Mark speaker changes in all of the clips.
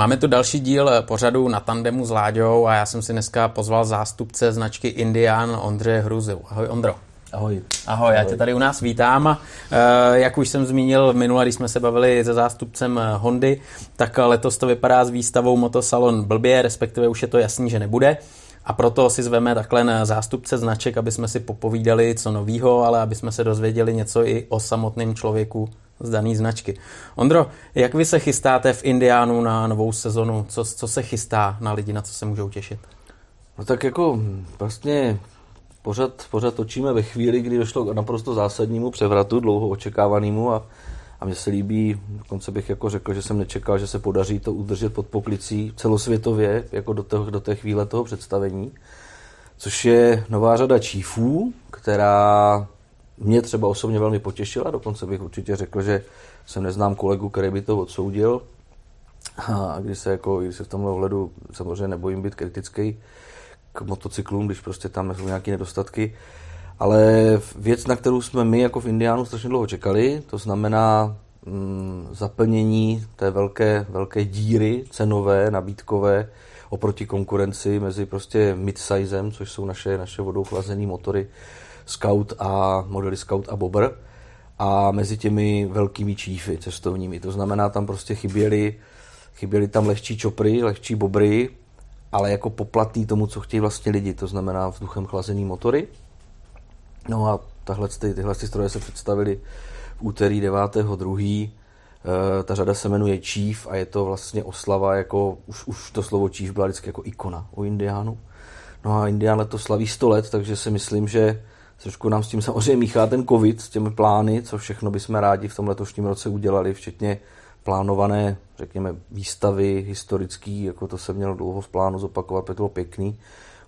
Speaker 1: Máme tu další díl pořadu na tandemu s Láďou a já jsem si dneska pozval zástupce značky Indian Ondře Hruzu. Ahoj Ondro.
Speaker 2: Ahoj.
Speaker 1: Ahoj, já tě tady u nás vítám. Eh, jak už jsem zmínil minule, když jsme se bavili se zástupcem Hondy, tak letos to vypadá s výstavou Motosalon blbě, respektive už je to jasný, že nebude. A proto si zveme takhle zástupce značek, aby jsme si popovídali co novýho, ale aby jsme se dozvěděli něco i o samotném člověku z dané značky. Ondro, jak vy se chystáte v Indiánu na novou sezonu? Co, co se chystá na lidi, na co se můžou těšit?
Speaker 2: No tak jako vlastně pořád, pořád točíme ve chvíli, kdy došlo k naprosto zásadnímu převratu, dlouho očekávanému a, a mně se líbí, dokonce bych jako řekl, že jsem nečekal, že se podaří to udržet pod poklicí celosvětově, jako do, toho, do té chvíle toho představení, což je nová řada čífů, která mě třeba osobně velmi potěšila, dokonce bych určitě řekl, že jsem neznám kolegu, který by to odsoudil. A když se, jako, když se v tomhle ohledu samozřejmě nebojím být kritický k motocyklům, když prostě tam jsou nějaké nedostatky. Ale věc, na kterou jsme my jako v Indiánu strašně dlouho čekali, to znamená mm, zaplnění té velké, velké díry cenové, nabídkové oproti konkurenci mezi prostě midsizem, což jsou naše, naše vodou chlazené motory, Scout a modely Scout a Bobber a mezi těmi velkými čífy cestovními. To znamená, tam prostě chyběly, chyběly tam lehčí čopry, lehčí bobry, ale jako poplatný tomu, co chtějí vlastně lidi, to znamená vzduchem chlazený motory. No a tahle, ty, tyhle ty stroje se představili v úterý 9.2. Eh, ta řada se jmenuje Chief a je to vlastně oslava, jako už, už to slovo Chief byla vždycky jako ikona u Indiánu. No a Indián letos slaví 100 let, takže si myslím, že Trošku nám s tím samozřejmě míchá ten covid, s těmi plány, co všechno bychom rádi v tom letošním roce udělali, včetně plánované, řekněme, výstavy historický, jako to se mělo dlouho v plánu zopakovat, protože to bylo pěkný,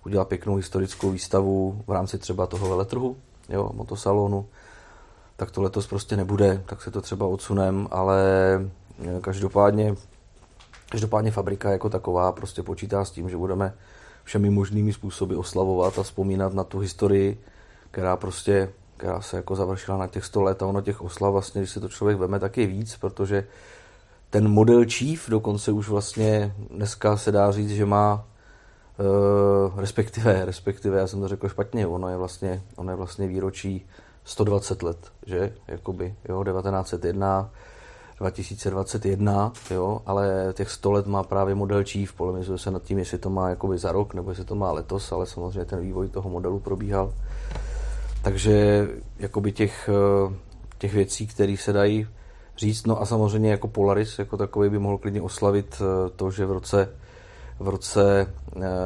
Speaker 2: udělat pěknou historickou výstavu v rámci třeba toho veletrhu, jo, motosalonu, tak to letos prostě nebude, tak se to třeba odsunem, ale eh, každopádně, každopádně fabrika jako taková prostě počítá s tím, že budeme všemi možnými způsoby oslavovat a vzpomínat na tu historii, která prostě, která se jako završila na těch 100 let a ono těch oslav vlastně, když se to člověk veme, tak je víc, protože ten model Chief dokonce už vlastně dneska se dá říct, že má Uh, respektive, respektive, já jsem to řekl špatně, ono je vlastně, ono je vlastně výročí 120 let, že, jakoby, jo, 1901, 2021, jo, ale těch 100 let má právě model Chief, polemizuje se nad tím, jestli to má jakoby za rok, nebo jestli to má letos, ale samozřejmě ten vývoj toho modelu probíhal. Takže jakoby těch, eh, těch věcí, které se dají říct, no a samozřejmě jako Polaris jako takový by mohl klidně oslavit eh, to, že v roce, v roce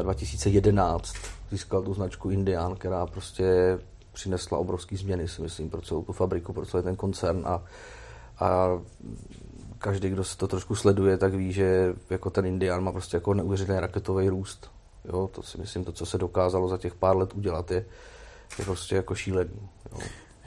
Speaker 2: 2011 eh, získal tu značku Indian, která prostě přinesla obrovské změny, si myslím, pro celou tu fabriku, pro celý ten koncern a, a každý, kdo se to trošku sleduje, tak ví, že jako ten Indian má prostě jako neuvěřitelný raketový růst. Jo, to si myslím, to, co se dokázalo za těch pár let udělat, je, je prostě jako šílený. Jo.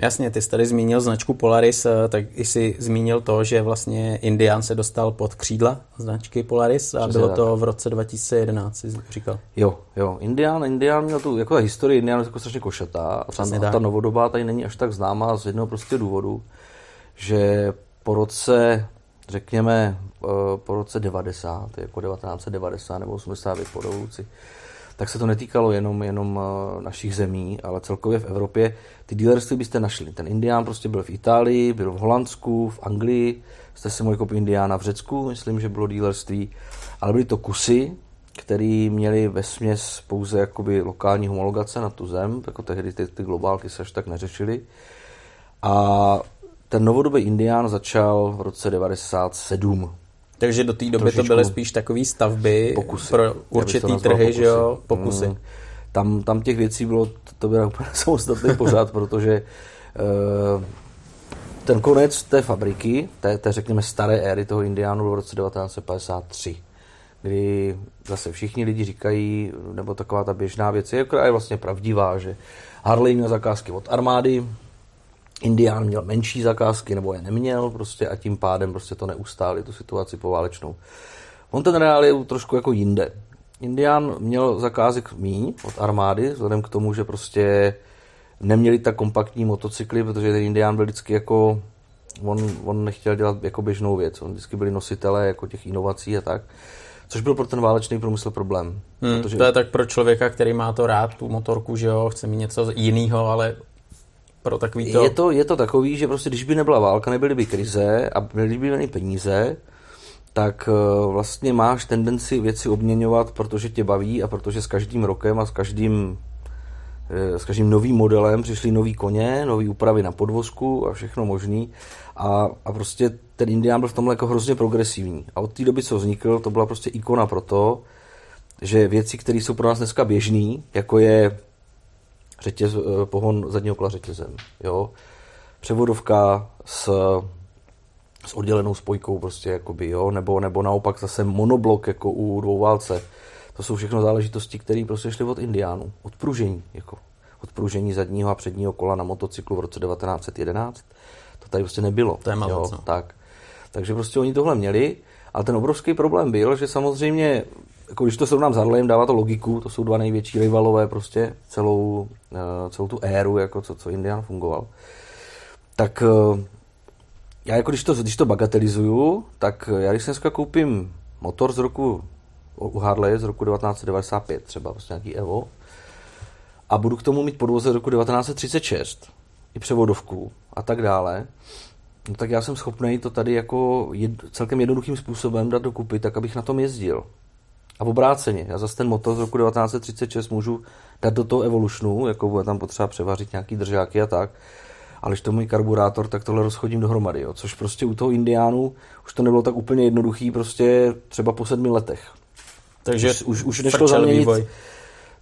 Speaker 1: Jasně, ty jsi tady zmínil značku Polaris, eh, tak jsi zmínil to, že vlastně Indian se dostal pod křídla značky Polaris a Přesně bylo tak. to v roce 2011, jsi říkal.
Speaker 2: Jo, jo, Indian, Indian měl tu, jako ta historie Indian jako strašně košatá a ta, ta novodobá tady není až tak známá z jednoho prostě důvodu, že po roce, řekněme, eh, po roce 90, jako 1990 nebo 80 po revoluci, tak se to netýkalo jenom, jenom eh, našich zemí, ale celkově v Evropě ty dealerství byste našli. Ten Indián prostě byl v Itálii, byl v Holandsku, v Anglii, jste si mohli koupit Indiána v Řecku, myslím, že bylo dealerství, ale byly to kusy, který měli ve směs pouze jakoby lokální homologace na tu zem, jako tehdy ty, ty globálky se až tak neřešily. A ten novodobý Indián začal v roce 97.
Speaker 1: Takže do té doby Trošičku to byly spíš takové stavby pokusy. pro určitý trhy, pokusy. že jo, pokusy. Mm.
Speaker 2: Tam, tam těch věcí bylo, to bylo úplně samostatný pořád, protože uh, ten konec té fabriky, té, té řekněme staré éry toho Indiánu byl v roce 1953, kdy zase všichni lidi říkají, nebo taková ta běžná věc, je, je vlastně pravdivá, že Harley měl zakázky od armády, Indián měl menší zakázky nebo je neměl prostě a tím pádem prostě to neustáli, tu situaci poválečnou. On ten reál je trošku jako jinde. Indián měl zakázek míň od armády, vzhledem k tomu, že prostě neměli tak kompaktní motocykly, protože ten Indián byl vždycky jako, on, on nechtěl dělat jako běžnou věc, on vždycky byli nositelé jako těch inovací a tak. Což byl pro ten válečný průmysl problém.
Speaker 1: Hmm, protože... To je tak pro člověka, který má to rád, tu motorku, že jo, chce mít něco jiného, ale pro takový to...
Speaker 2: Je to, je to takový, že prostě když by nebyla válka, nebyly by krize a byly by ani peníze, tak eh, vlastně máš tendenci věci obměňovat, protože tě baví a protože s každým rokem a s každým eh, s každým novým modelem přišly nový koně, nový úpravy na podvozku a všechno možný. A, a prostě ten Indián byl v tomhle jako hrozně progresivní. A od té doby, co vznikl, to byla prostě ikona pro to, že věci, které jsou pro nás dneska běžné, jako je řetěz, eh, pohon zadního kola řetězem, jo, převodovka s, s oddělenou spojkou prostě, jakoby, jo, nebo, nebo naopak zase monoblok jako u dvouválce. To jsou všechno záležitosti, které prostě šly od Indiánů, od pružení, jako od pružení zadního a předního kola na motocyklu v roce 1911. To tady prostě nebylo.
Speaker 1: To je
Speaker 2: jo, no. tak. Takže prostě oni tohle měli, a ten obrovský problém byl, že samozřejmě, jako když to srovnám s Harlem, dává to logiku, to jsou dva největší rivalové prostě celou, eh, celou tu éru, jako co, co Indian fungoval. Tak eh, já jako když to, když to bagatelizuju, tak já když dneska koupím motor z roku u Harley z roku 1995, třeba prostě nějaký Evo, a budu k tomu mít podvoze z roku 1936, i převodovku a tak dále, no tak já jsem schopný to tady jako jed, celkem jednoduchým způsobem dát dokupy, tak abych na tom jezdil. A v obráceně, já zase ten motor z roku 1936 můžu dát do toho Evolutionu, jako bude tam potřeba převařit nějaký držáky a tak, ale když to můj karburátor, tak tohle rozchodím dohromady, jo. což prostě u toho Indiánu už to nebylo tak úplně jednoduchý, prostě třeba po sedmi letech.
Speaker 1: Takže
Speaker 2: už, už, už nešlo zaměnit, vývoj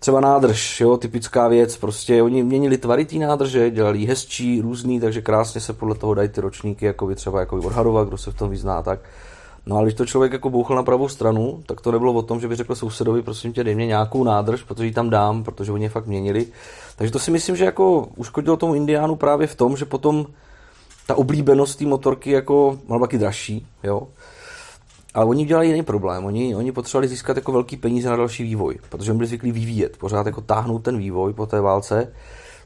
Speaker 2: třeba nádrž, jo, typická věc, prostě oni měnili tvary té nádrže, dělali hezčí, různý, takže krásně se podle toho dají ty ročníky, jako by třeba jako odhadovat, kdo se v tom vyzná, tak. No ale když to člověk jako bouchl na pravou stranu, tak to nebylo o tom, že by řekl sousedovi, prosím tě, dej mě nějakou nádrž, protože ji tam dám, protože oni je fakt měnili. Takže to si myslím, že jako uškodilo tomu Indiánu právě v tom, že potom ta oblíbenost té motorky jako byla taky dražší, jo. Ale oni udělali jiný problém. Oni, oni potřebovali získat jako velký peníze na další vývoj, protože byli zvyklí vyvíjet, pořád jako táhnout ten vývoj po té válce.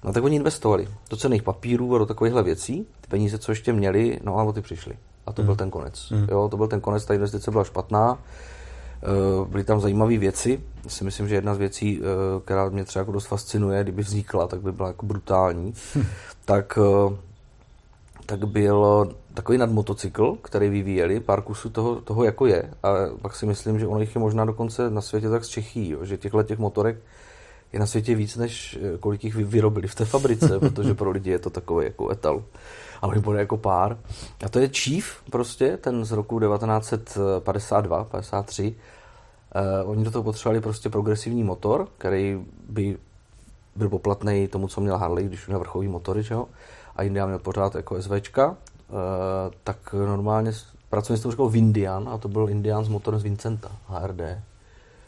Speaker 2: No tak oni investovali do cených papírů a do takovýchhle věcí. Ty peníze, co ještě měli, no a o ty přišli. A to mm. byl ten konec. Mm. Jo, to byl ten konec, ta investice byla špatná. Eh, byly tam zajímavé věci. Já si myslím, že jedna z věcí, eh, která mě třeba jako dost fascinuje, kdyby vznikla, tak by byla jako brutální. Hm. Tak eh, tak byl takový nadmotocykl, který vyvíjeli, pár kusů toho, toho jako je. A pak si myslím, že ono jich je možná dokonce na světě tak z Čechí, jo, že těchto těch motorek je na světě víc, než eh, kolik jich vyrobili v té fabrice, protože pro lidi je to takový jako etal. Ale bude jako pár. A to je Chief prostě, ten z roku 1952, 53. Uh, oni do toho potřebovali prostě progresivní motor, který by byl poplatný tomu, co měl Harley, když měl vrchový motory, že jo? a Indian měl pořád jako SVčka, eh, tak normálně pracovně s tou říkal Vindian a to byl Indian s motorem z Vincenta, HRD.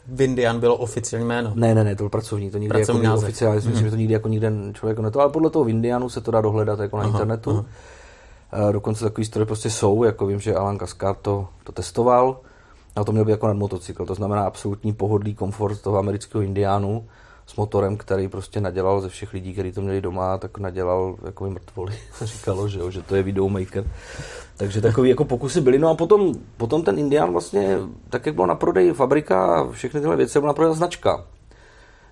Speaker 1: Vindian bylo oficiální jméno.
Speaker 2: Ne, ne, ne, to byl pracovní, to nikdy pracovní jako oficiálně, mm-hmm. myslím, že to nikdy jako nikde člověk neto, ale podle toho Vindianu se to dá dohledat jako na aha, internetu. Aha. Dokonce takový stroje prostě jsou, jako vím, že Alan Kaskar to, to testoval, a to měl být jako nad motocykl, to znamená absolutní pohodlý komfort toho amerického Indiánu, s motorem, který prostě nadělal ze všech lidí, kteří to měli doma, tak nadělal jako mrtvoli. Říkalo, že, jo, že to je videomaker. Takže takové jako pokusy byly. No a potom, potom ten Indian vlastně, tak jak bylo na prodej fabrika a všechny tyhle věci, byla na prodej značka.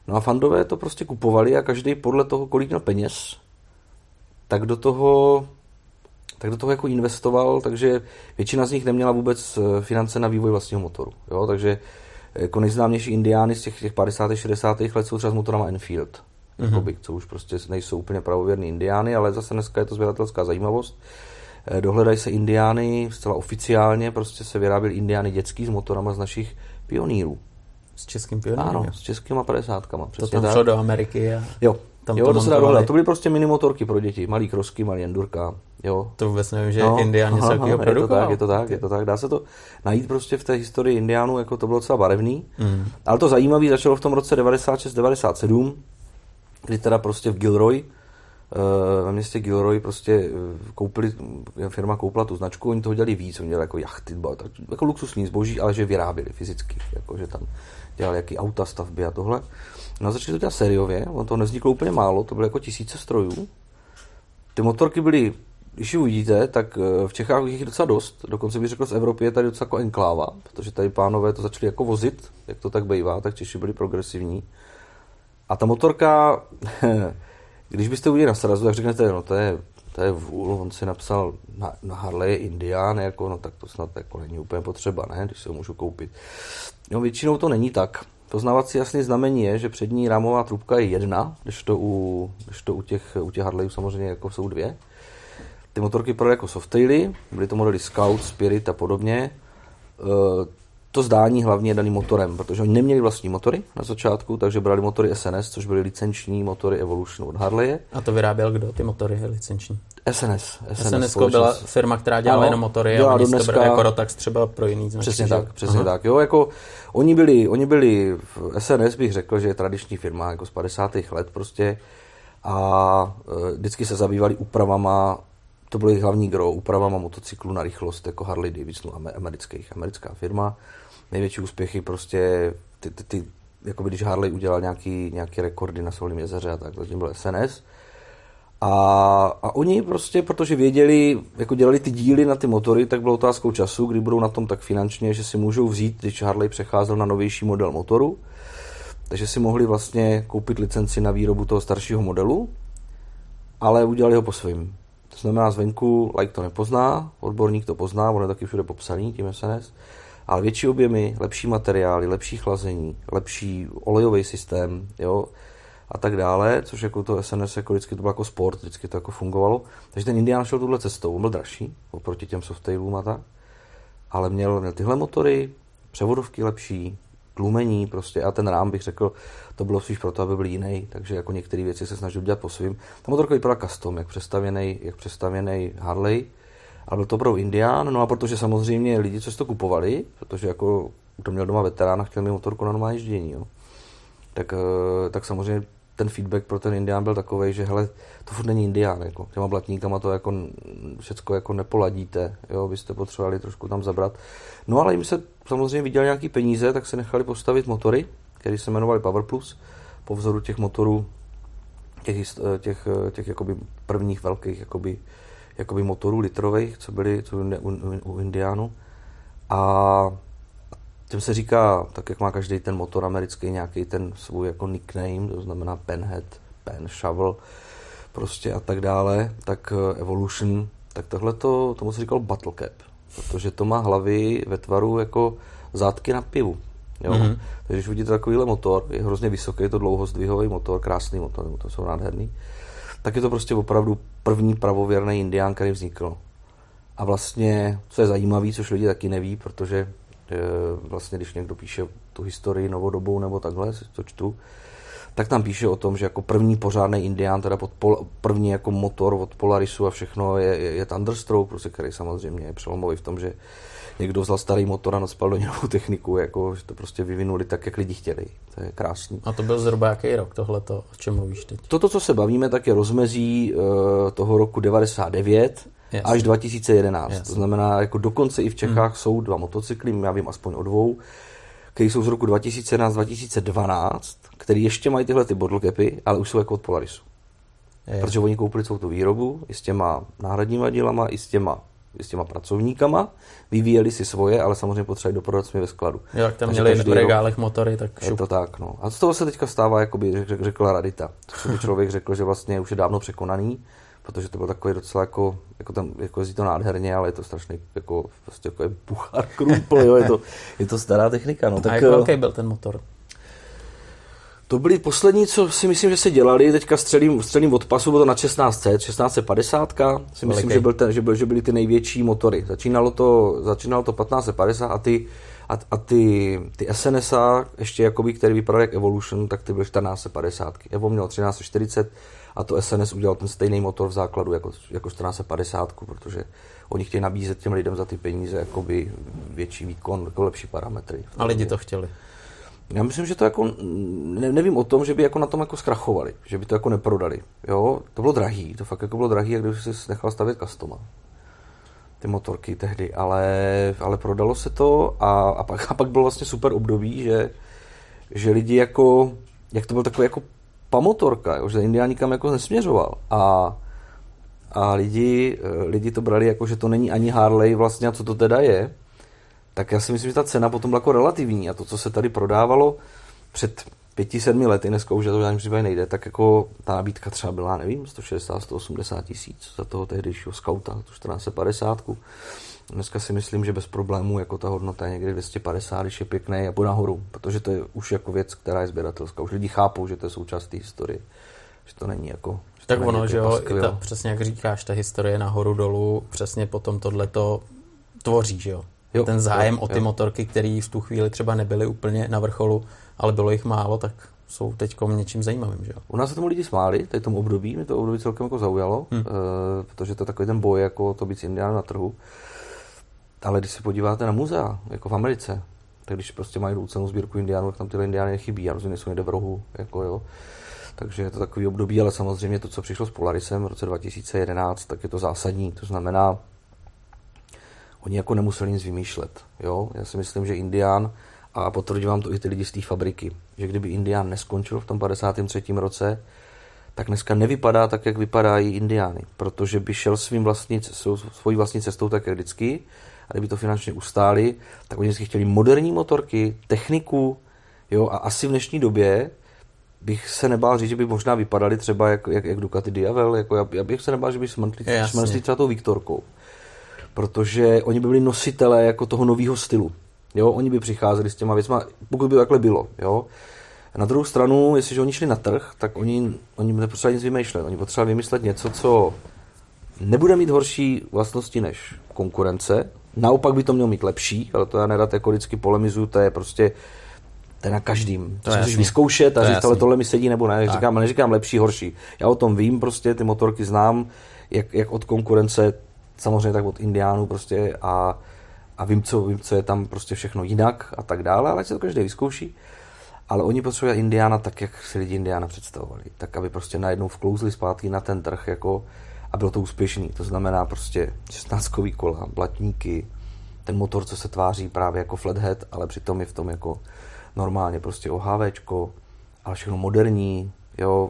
Speaker 2: No a fandové to prostě kupovali a každý podle toho, kolik měl peněz, tak do toho tak do toho jako investoval, takže většina z nich neměla vůbec eh, finance na vývoj vlastního motoru. Jo? Takže jako nejznámější indiány z těch, těch 50. 60. let jsou třeba s motorama Enfield, mm-hmm. jakoby, co už prostě nejsou úplně pravověrní indiány, ale zase dneska je to zvědatelská zajímavost. Eh, dohledají se indiány zcela oficiálně, prostě se vyráběly indiány dětský s motorama z našich pionýrů.
Speaker 1: S českým pionýrem?
Speaker 2: Ano, s českýma 50.
Speaker 1: To tam šlo do Ameriky a...
Speaker 2: Jo, tam jo, to, to se dá dohledat. To byly prostě mini motorky pro děti, malý krosky, malý endurka. Jo.
Speaker 1: To vůbec nevím, že no, Indián něco takového
Speaker 2: produkoval. Je to tak, je to tak, je to tak. Dá se to najít prostě v té historii Indiánů, jako to bylo docela barevný. Mm. Ale to zajímavé začalo v tom roce 96-97, kdy teda prostě v Gilroy, ve městě Gilroy prostě eh, koupili, firma koupila tu značku, oni toho dělali víc, oni dělali jako jachty, jako luxusní zboží, ale že vyráběli fyzicky, jako že tam dělali jaký auta, stavby a tohle. No a začali to dělat sériově, on to nevzniklo úplně málo, to bylo jako tisíce strojů. Ty motorky byly když ji uvidíte, tak eh, v Čechách jich je docela dost. Dokonce bych řekl, z Evropy je tady docela jako enkláva, protože tady pánové to začali jako vozit, jak to tak bývá, tak Češi byli progresivní. A ta motorka, když byste uviděli na srazu, tak řeknete, no to je, to je vůl, on si napsal na, na Harley Indian, jako, no tak to snad jako není úplně potřeba, ne, když si ho můžu koupit. No většinou to není tak. Poznávací jasný znamení je, že přední rámová trubka je jedna, když to u, když to u těch, u těch Harleyů samozřejmě jako jsou dvě. Ty motorky prodaly jako softaily, byly to modely Scout, Spirit a podobně. To zdání hlavně je daný motorem, protože oni neměli vlastní motory na začátku, takže brali motory SNS, což byly licenční motory Evolution od Harley.
Speaker 1: A to vyráběl kdo, ty motory licenční?
Speaker 2: SNS.
Speaker 1: SNS, SNS byla firma, která dělala jenom motory a oni dneska... to brali jako Rotax třeba pro jiný značky.
Speaker 2: Přesně tak, přesně Aha. tak. Jo, jako oni byli, oni byli, v SNS bych řekl, že je tradiční firma jako z 50. let prostě a e, vždycky se zabývali úpravama to byly hlavní gro, úpravama motocyklu na rychlost, jako Harley Davidson amerických, americká firma. Největší úspěchy prostě, ty, ty, ty jako když Harley udělal nějaký, nějaký rekordy na Solním jezeře a tak, zatím byl SNS. A, a oni prostě, protože věděli, jako dělali ty díly na ty motory, tak bylo otázkou času, kdy budou na tom tak finančně, že si můžou vzít, když Harley přecházel na novější model motoru, takže si mohli vlastně koupit licenci na výrobu toho staršího modelu, ale udělali ho po svým. To znamená, zvenku like to nepozná, odborník to pozná, on je taky všude popsaný tím SNS, ale větší objemy, lepší materiály, lepší chlazení, lepší olejový systém, jo, a tak dále, což jako to SNS jako vždycky to bylo jako sport, vždycky to jako fungovalo. Takže ten Indian šel tuhle cestou, on byl dražší oproti těm softailům a tak, ale měl, měl tyhle motory, převodovky lepší, tlumení prostě a ten rám bych řekl, to bylo spíš proto, aby byl jiný, takže jako některé věci se snažil dělat po svým. Ta motorka vypadala custom, jak přestavěný, jak přestavěný Harley, ale byl to pro Indian, no a protože samozřejmě lidi, co si to kupovali, protože jako to měl doma veterán a chtěl mi motorku na normální ježdění, jo, tak, eh, tak samozřejmě ten feedback pro ten Indián byl takový, že hele, to furt není Indián, jako, těma blatníkama to jako všecko jako nepoladíte, jo, byste potřebovali trošku tam zabrat. No ale jim se samozřejmě viděli nějaký peníze, tak se nechali postavit motory, které se jmenovaly Power Plus, po vzoru těch motorů, těch, těch, těch jakoby prvních velkých jakoby, jakoby motorů litrových, co byly co u, u, u Indiánu. A tím se říká, tak jak má každý ten motor americký nějaký ten svůj jako nickname, to znamená Penhead, Pen, Shovel, prostě a tak dále, tak eh, Evolution, tak tohle to, tomu se říkal Battle Cap, protože to má hlavy ve tvaru jako zátky na pivu. Jo? Mm-hmm. Takže když vidíte takovýhle motor, je hrozně vysoký, je to dlouhozdvihový motor, krásný motor, to jsou nádherný, tak je to prostě opravdu první pravověrný indián, který vznikl. A vlastně, co je zajímavé, což lidi taky neví, protože vlastně když někdo píše tu historii novodobou nebo takhle, si to čtu, tak tam píše o tom, že jako první pořádný indián, teda pod pol, první jako motor od Polarisu a všechno je, je, je Thunderstroke, prostě, který samozřejmě je přelomový v tom, že někdo vzal starý motor a naspal do něj novou techniku, jako, že to prostě vyvinuli tak, jak lidi chtěli. To je krásný.
Speaker 1: A to byl zhruba jaký rok tohleto, o čem mluvíš teď?
Speaker 2: Toto, co se bavíme, tak je rozmezí uh, toho roku 99, Jasně. až 2011. Jasně. To znamená, jako dokonce i v Čechách hmm. jsou dva motocykly, já vím aspoň o dvou, které jsou z roku 2011-2012, které ještě mají tyhle ty bottle capy, ale už jsou jako od Polarisu. Je. Protože oni koupili celou tu výrobu i s těma náhradníma dílama, i s těma, s těma pracovníkama, vyvíjeli si svoje, ale samozřejmě potřebovali doprodat ve skladu.
Speaker 1: Jo, jak tam Takže měli v regálech motory, tak
Speaker 2: šup. Je to tak, no. A z toho se teďka stává, jako by řekla Radita. To by člověk řekl, že vlastně už je dávno překonaný, protože to byl takový docela jako, jako tam, jako jezdí to nádherně, ale je to strašný, jako, prostě jako je puchar krumpl, jo, je to, je to stará technika, no.
Speaker 1: Tak, A jak velký eh, byl ten motor?
Speaker 2: To byly poslední, co si myslím, že se dělali, teďka střelím, střelím od pasu, bylo to na 1600, 1650, si myslím, že, byl ten, že, byl, že byly ty největší motory. Začínalo to, začínalo to 1550 a ty, a, a ty, ty SNSA, ještě jakoby, který vypadaly jak Evolution, tak ty byly 1450. Evo měl 1340, a to SNS udělal ten stejný motor v základu jako, jako 1450, protože oni chtějí nabízet těm lidem za ty peníze jakoby větší výkon, jako lepší parametry.
Speaker 1: A lidi to chtěli.
Speaker 2: Já myslím, že to jako, ne, nevím o tom, že by jako na tom jako zkrachovali, že by to jako neprodali. Jo, to bylo drahý, to fakt jako bylo drahý, jak když si nechal stavět customa ty motorky tehdy, ale, ale prodalo se to a, a, pak, a pak bylo vlastně super období, že, že lidi jako, jak to byl takový jako pamotorka, jo, že Indián nikam jako nesměřoval. A, a lidi, lidi to brali jako, že to není ani Harley vlastně a co to teda je, tak já si myslím, že ta cena potom byla jako relativní a to, co se tady prodávalo před pěti, sedmi lety, dneska už to v žádném případě nejde, tak jako ta nabídka třeba byla, nevím, 160, 180 tisíc za toho tehdejšího skauta, tu 1450. Dneska si myslím, že bez problémů jako ta hodnota je někde 250, když je pěkný a po nahoru, protože to je už jako věc, která je sběratelská. Už lidi chápou, že to je součást té historie, že to není jako že
Speaker 1: tak ono, že jo, ta, přesně jak říkáš, ta historie nahoru dolů, přesně potom tohle to tvoří, že jo. Jo Ten zájem jo, o ty jo. motorky, které v tu chvíli třeba nebyly úplně na vrcholu, ale bylo jich málo, tak jsou teď něčím zajímavým. Že jo?
Speaker 2: U nás se tomu lidi smáli, tady tomu období, mě to období celkem jako zaujalo, hmm. uh, protože to je takový ten boj, jako to být s Indiánem na trhu. Ale když se podíváte na muzea, jako v Americe, tak když prostě mají ucenou sbírku indiánů, tak tam ty indiány chybí, a rozhodně jsou někde v rohu. Jako jo. Takže je to takový období, ale samozřejmě to, co přišlo s Polarisem v roce 2011, tak je to zásadní. To znamená, oni jako nemuseli nic vymýšlet. Jo? Já si myslím, že Indián a potvrdí vám to i ty lidi z té fabriky, že kdyby Indián neskončil v tom 53. roce, tak dneska nevypadá tak, jak vypadají Indiány, protože by šel svým vlastní, svojí vlastní cestou tak, jak vždycky, a kdyby to finančně ustáli, tak oni vždycky chtěli moderní motorky, techniku, jo, a asi v dnešní době bych se nebál říct, že by možná vypadali třeba jak, jak, jak Ducati Diavel, jako já, já bych se nebál, že by smrtli třeba tou Viktorkou, protože oni by byli nositelé jako toho nového stylu. Jo, oni by přicházeli s těma věcma, pokud by takhle bylo. Jo. Na druhou stranu, jestliže oni šli na trh, tak oni, oni nepotřebovali nic vymýšlet. Oni potřebovali vymyslet něco, co nebude mít horší vlastnosti než konkurence. Naopak by to mělo mít lepší, ale to já nerad jako vždycky polemizuju, to je prostě to je na každým. To, musíš vyzkoušet a to říct, ale tohle mi sedí nebo ne. Říkám, neříkám lepší, horší. Já o tom vím, prostě ty motorky znám, jak, jak od konkurence, samozřejmě tak od Indiánů prostě a a vím co, vím, co je tam prostě všechno jinak a tak dále, ale se to každý vyzkouší. Ale oni potřebují Indiana tak, jak si lidi Indiana představovali. Tak, aby prostě najednou vklouzli zpátky na ten trh jako, a bylo to úspěšný. To znamená prostě 16 kola, blatníky, ten motor, co se tváří právě jako flathead, ale přitom je v tom jako normálně prostě OHVčko, ale všechno moderní, jo.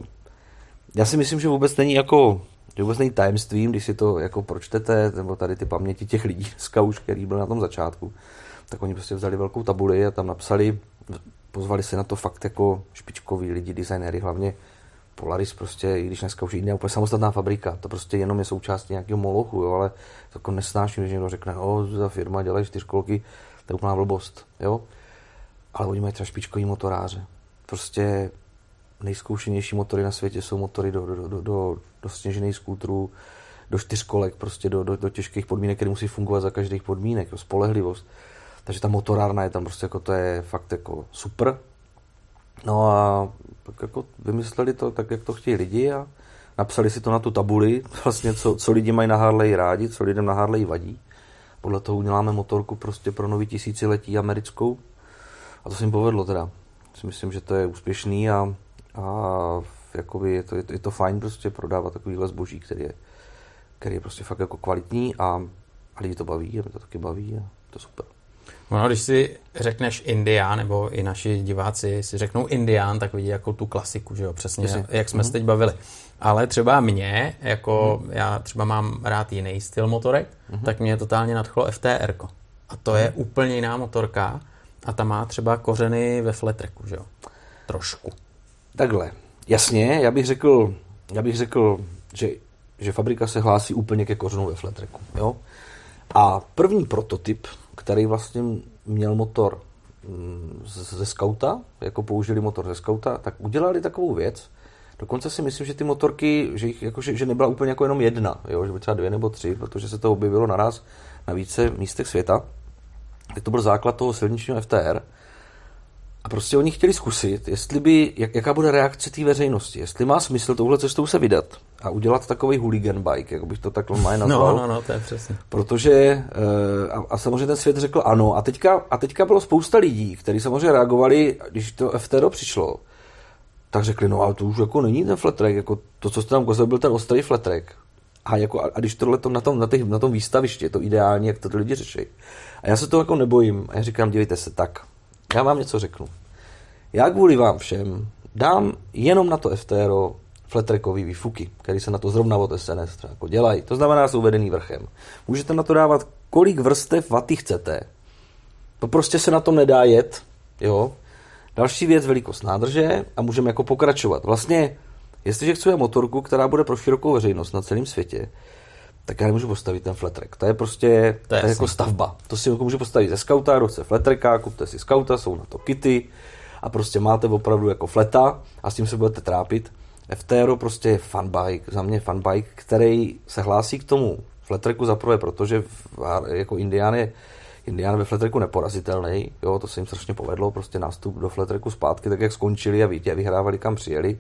Speaker 2: Já si myslím, že vůbec není jako není tajemstvím, když si to jako pročtete, nebo tady ty paměti těch lidí dneska už, který byl na tom začátku, tak oni prostě vzali velkou tabuli a tam napsali, pozvali se na to fakt jako špičkoví lidi, designéry, hlavně Polaris prostě, i když dneska už je úplně samostatná fabrika, to prostě jenom je součástí nějakého molochu, jo, ale to jako nesnáším, když někdo řekne, o, za firma dělají čtyřkolky, to je úplná blbost, jo. Ale oni mají třeba špičkový motoráře. Prostě nejzkoušenější motory na světě jsou motory do, do, do, do, do sněžených skútrů, do čtyřkolek, prostě do, do, do těžkých podmínek, které musí fungovat za každých podmínek, jo, spolehlivost. Takže ta motorárna je tam prostě jako to je fakt jako super. No a tak jako vymysleli to tak, jak to chtějí lidi a napsali si to na tu tabuli, vlastně co, co lidi mají na Harley rádi, co lidem na Harley vadí. Podle toho uděláme motorku prostě pro nový tisíciletí americkou. A to se jim povedlo teda. Si myslím, že to je úspěšný a a jakoby je, to, je, to, je to fajn prostě prodávat takovýhle zboží, který je, který je prostě fakt jako kvalitní a, a lidi to baví a mě to taky baví a to super.
Speaker 1: No, když si řekneš Indián, nebo i naši diváci si řeknou Indián, tak vidí jako tu klasiku, že jo, přesně, Jasně. jak jsme mm-hmm. se teď bavili. Ale třeba mě, jako mm-hmm. já třeba mám rád jiný styl motorek, mm-hmm. tak mě totálně nadchlo FTR. A to mm-hmm. je mhm. úplně jiná motorka a ta má třeba kořeny ve fletracku, že jo, trošku.
Speaker 2: Takhle, jasně, já bych řekl, já bych řekl, že, že fabrika se hlásí úplně ke kořenu ve flatreku, jo. A první prototyp, který vlastně měl motor mm, ze skauta, jako použili motor ze skauta, tak udělali takovou věc, Dokonce si myslím, že ty motorky, že, jich, jako, že, že nebyla úplně jako jenom jedna, jo, že by třeba dvě nebo tři, protože se to objevilo naraz na více místech světa. Tak to byl základ toho silničního FTR. A prostě oni chtěli zkusit, jestli by, jak, jaká bude reakce té veřejnosti, jestli má smysl touhle cestou se vydat a udělat takový hooligan bike, jako bych to takhle má nazval.
Speaker 1: No, no, no, to je přesně.
Speaker 2: Protože, eh, a, a samozřejmě ten svět řekl ano. A teďka, a teďka bylo spousta lidí, kteří samozřejmě reagovali, když to FTR přišlo, tak řekli, no ale to už jako není ten flat track, jako to, co jste tam ukázali, byl ten ostrý flat track. A, jako, a, a když tohle to na tom, na, těch, na tom výstavišti je to ideální, jak to ty lidi řeší. A já se to jako nebojím. A já říkám, dívejte se, tak, já vám něco řeknu. Já kvůli vám všem dám jenom na to FTRO flattrackový výfuky, který se na to zrovna od SNS třeba jako dělají. To znamená, jsou vedený vrchem. Můžete na to dávat kolik vrstev vaty chcete. To prostě se na tom nedá jet, jo. Další věc, velikost nádrže a můžeme jako pokračovat. Vlastně, jestliže chceme motorku, která bude pro širokou veřejnost na celém světě, tak já nemůžu postavit ten flatrek. To je prostě to je, to je jako stavba. To si jako můžu postavit ze skauta, kdo chce flatreka, kupte si skauta, jsou na to kity a prostě máte opravdu jako fleta a s tím se budete trápit. FTR prostě je fanbike, za mě fanbike, který se hlásí k tomu flatreku zaprvé, protože jako Indián je Indián ve flatreku neporazitelný, jo, to se jim strašně povedlo, prostě nástup do flatreku zpátky, tak jak skončili a víte, vyhrávali kam přijeli,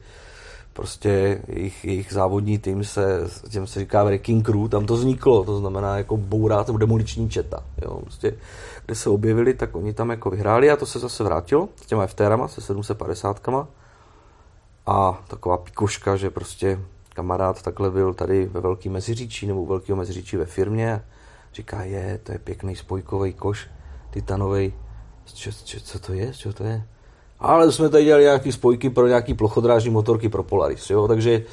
Speaker 2: prostě jejich, jejich závodní tým se, těm se říká Wrecking Crew, tam to vzniklo, to znamená jako bourá, to demoliční četa, jo, prostě, kde se objevili, tak oni tam jako vyhráli a to se zase vrátilo s těma FTRama, se 750 kama a taková pikoška, že prostě kamarád takhle byl tady ve Velký Meziříčí nebo u Velkého Meziříčí ve firmě říká, je, to je pěkný spojkový koš, titanový. Co to je? Co to je? Ale jsme tady dělali nějaké spojky pro nějaký plochodrážní motorky pro Polaris, jo, takže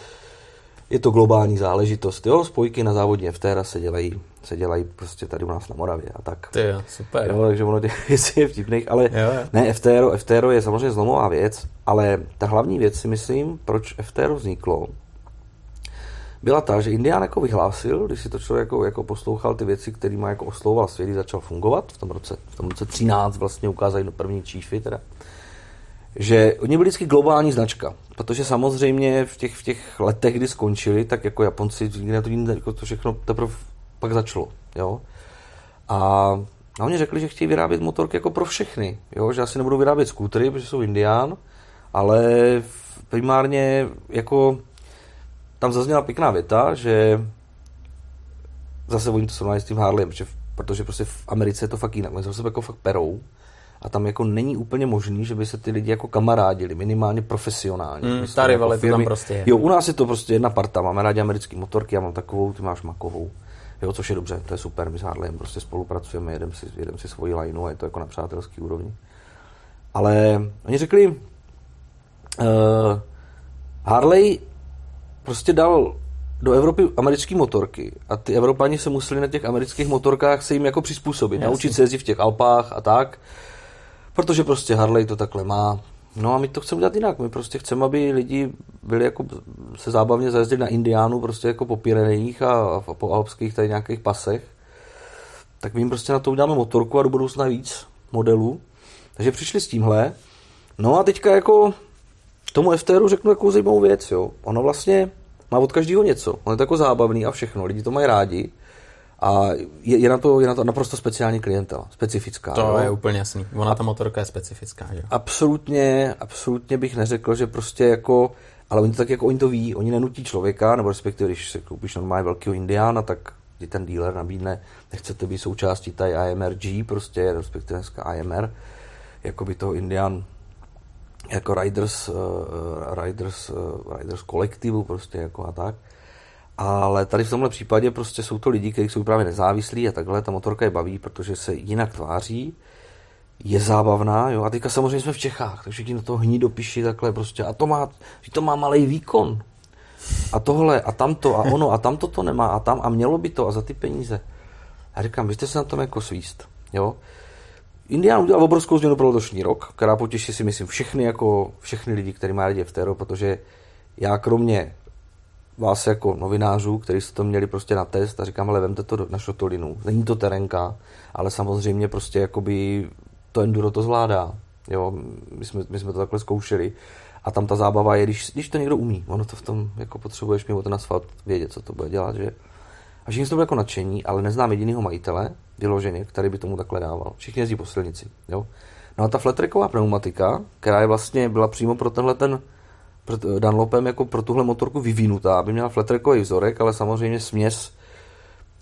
Speaker 2: je to globální záležitost, jo, spojky na závodní FTR se dělají, se dělají prostě tady u nás na Moravě a tak.
Speaker 1: Ty jo, super.
Speaker 2: Jo, takže ono těch věcí je vtipných, ale jo, jo. ne, FTR, FTR je samozřejmě zlomová věc, ale ta hlavní věc si myslím, proč FTR vzniklo, byla ta, že Indián jako vyhlásil, když si to člověk jako, jako poslouchal ty věci, které má jako oslouval svět, začal fungovat v tom roce, v tom roce 13 vlastně ukázali do první číšvy teda, že oni byli vždycky globální značka, protože samozřejmě v těch, v těch letech, kdy skončili, tak jako Japonci, jako to všechno teprve pak začalo, jo. A, a oni řekli, že chtějí vyrábět motorky jako pro všechny, jo, že asi nebudou vyrábět skútry, protože jsou Indián, ale primárně jako tam zazněla pěkná věta, že zase oni to srovnali s tím Harleyem, protože, protože prostě v Americe je to fakt jinak, oni se jako fakt perou a tam jako není úplně možný, že by se ty lidi jako kamarádili, minimálně profesionálně.
Speaker 1: Mm, ta rivalita jako tam prostě je.
Speaker 2: Jo, u nás je to prostě jedna parta, máme rádi americké motorky, já mám takovou, ty máš makovou. Jo, což je dobře, to je super, my s Harleyem prostě spolupracujeme, jedeme si, jedem si svoji lineu a je to jako na přátelský úrovni. Ale oni řekli, uh, Harley prostě dal do Evropy americké motorky a ty Evropani se museli na těch amerických motorkách se jim jako přizpůsobit, Jasně. naučit se jezdit v těch Alpách a tak, protože prostě Harley to takhle má. No a my to chceme udělat jinak, my prostě chceme, aby lidi byli jako se zábavně zajezdili na Indiánu, prostě jako po Pyrenejích a, a po alpských tady nějakých pasech, tak my jim prostě na to uděláme motorku a do budoucna víc modelů. Takže přišli s tímhle. No a teďka jako tomu FTRu řeknu jako zajímavou věc, jo. Ono vlastně má od každého něco. On je to jako zábavný a všechno. Lidi to mají rádi. A je, je, na to, je na to naprosto speciální klientela, specifická.
Speaker 1: To jo? je úplně jasný. Ona ta motorka je specifická. Že?
Speaker 2: Absolutně, absolutně bych neřekl, že prostě jako, ale oni to tak jako oni to ví, oni nenutí člověka, nebo respektive, když se koupíš normálně velkého indiána, tak ti ten dealer nabídne, nechcete být součástí tady IMRG, prostě, respektive dneska IMR, jako by toho indián jako riders, uh, riders, uh, riders kolektivu prostě jako a tak. Ale tady v tomhle případě prostě jsou to lidi, kteří jsou právě nezávislí a takhle ta motorka je baví, protože se jinak tváří, je zábavná, jo, a teďka samozřejmě jsme v Čechách, takže ti na to hní do piši takhle prostě, a to má, to má malý výkon, a tohle, a tamto, a ono, a tamto to nemá, a tam, a mělo by to, a za ty peníze. A říkám, vy jste se na tom jako svíst, jo. Indián udělal obrovskou změnu pro letošní rok, která potěší si myslím všechny, jako všechny lidi, kteří mají rádi FTR, protože já kromě vás jako novinářů, kteří jste to měli prostě na test a říkám, ale vemte to na šotolinu. Není to terenka, ale samozřejmě prostě jakoby to enduro to zvládá. Jo, my jsme, my jsme to takhle zkoušeli. A tam ta zábava je, když, když to někdo umí. Ono to v tom, jako potřebuješ mimo ten asfalt vědět, co to bude dělat, že? A všichni jsou jako nadšení, ale neznám jediného majitele, vyloženě, který by tomu takhle dával. Všichni jezdí po silnici. Jo? No a ta flattracková pneumatika, která je vlastně byla přímo pro tenhle ten Dunlopem jako pro tuhle motorku vyvinutá, aby měla flattrackový vzorek, ale samozřejmě směs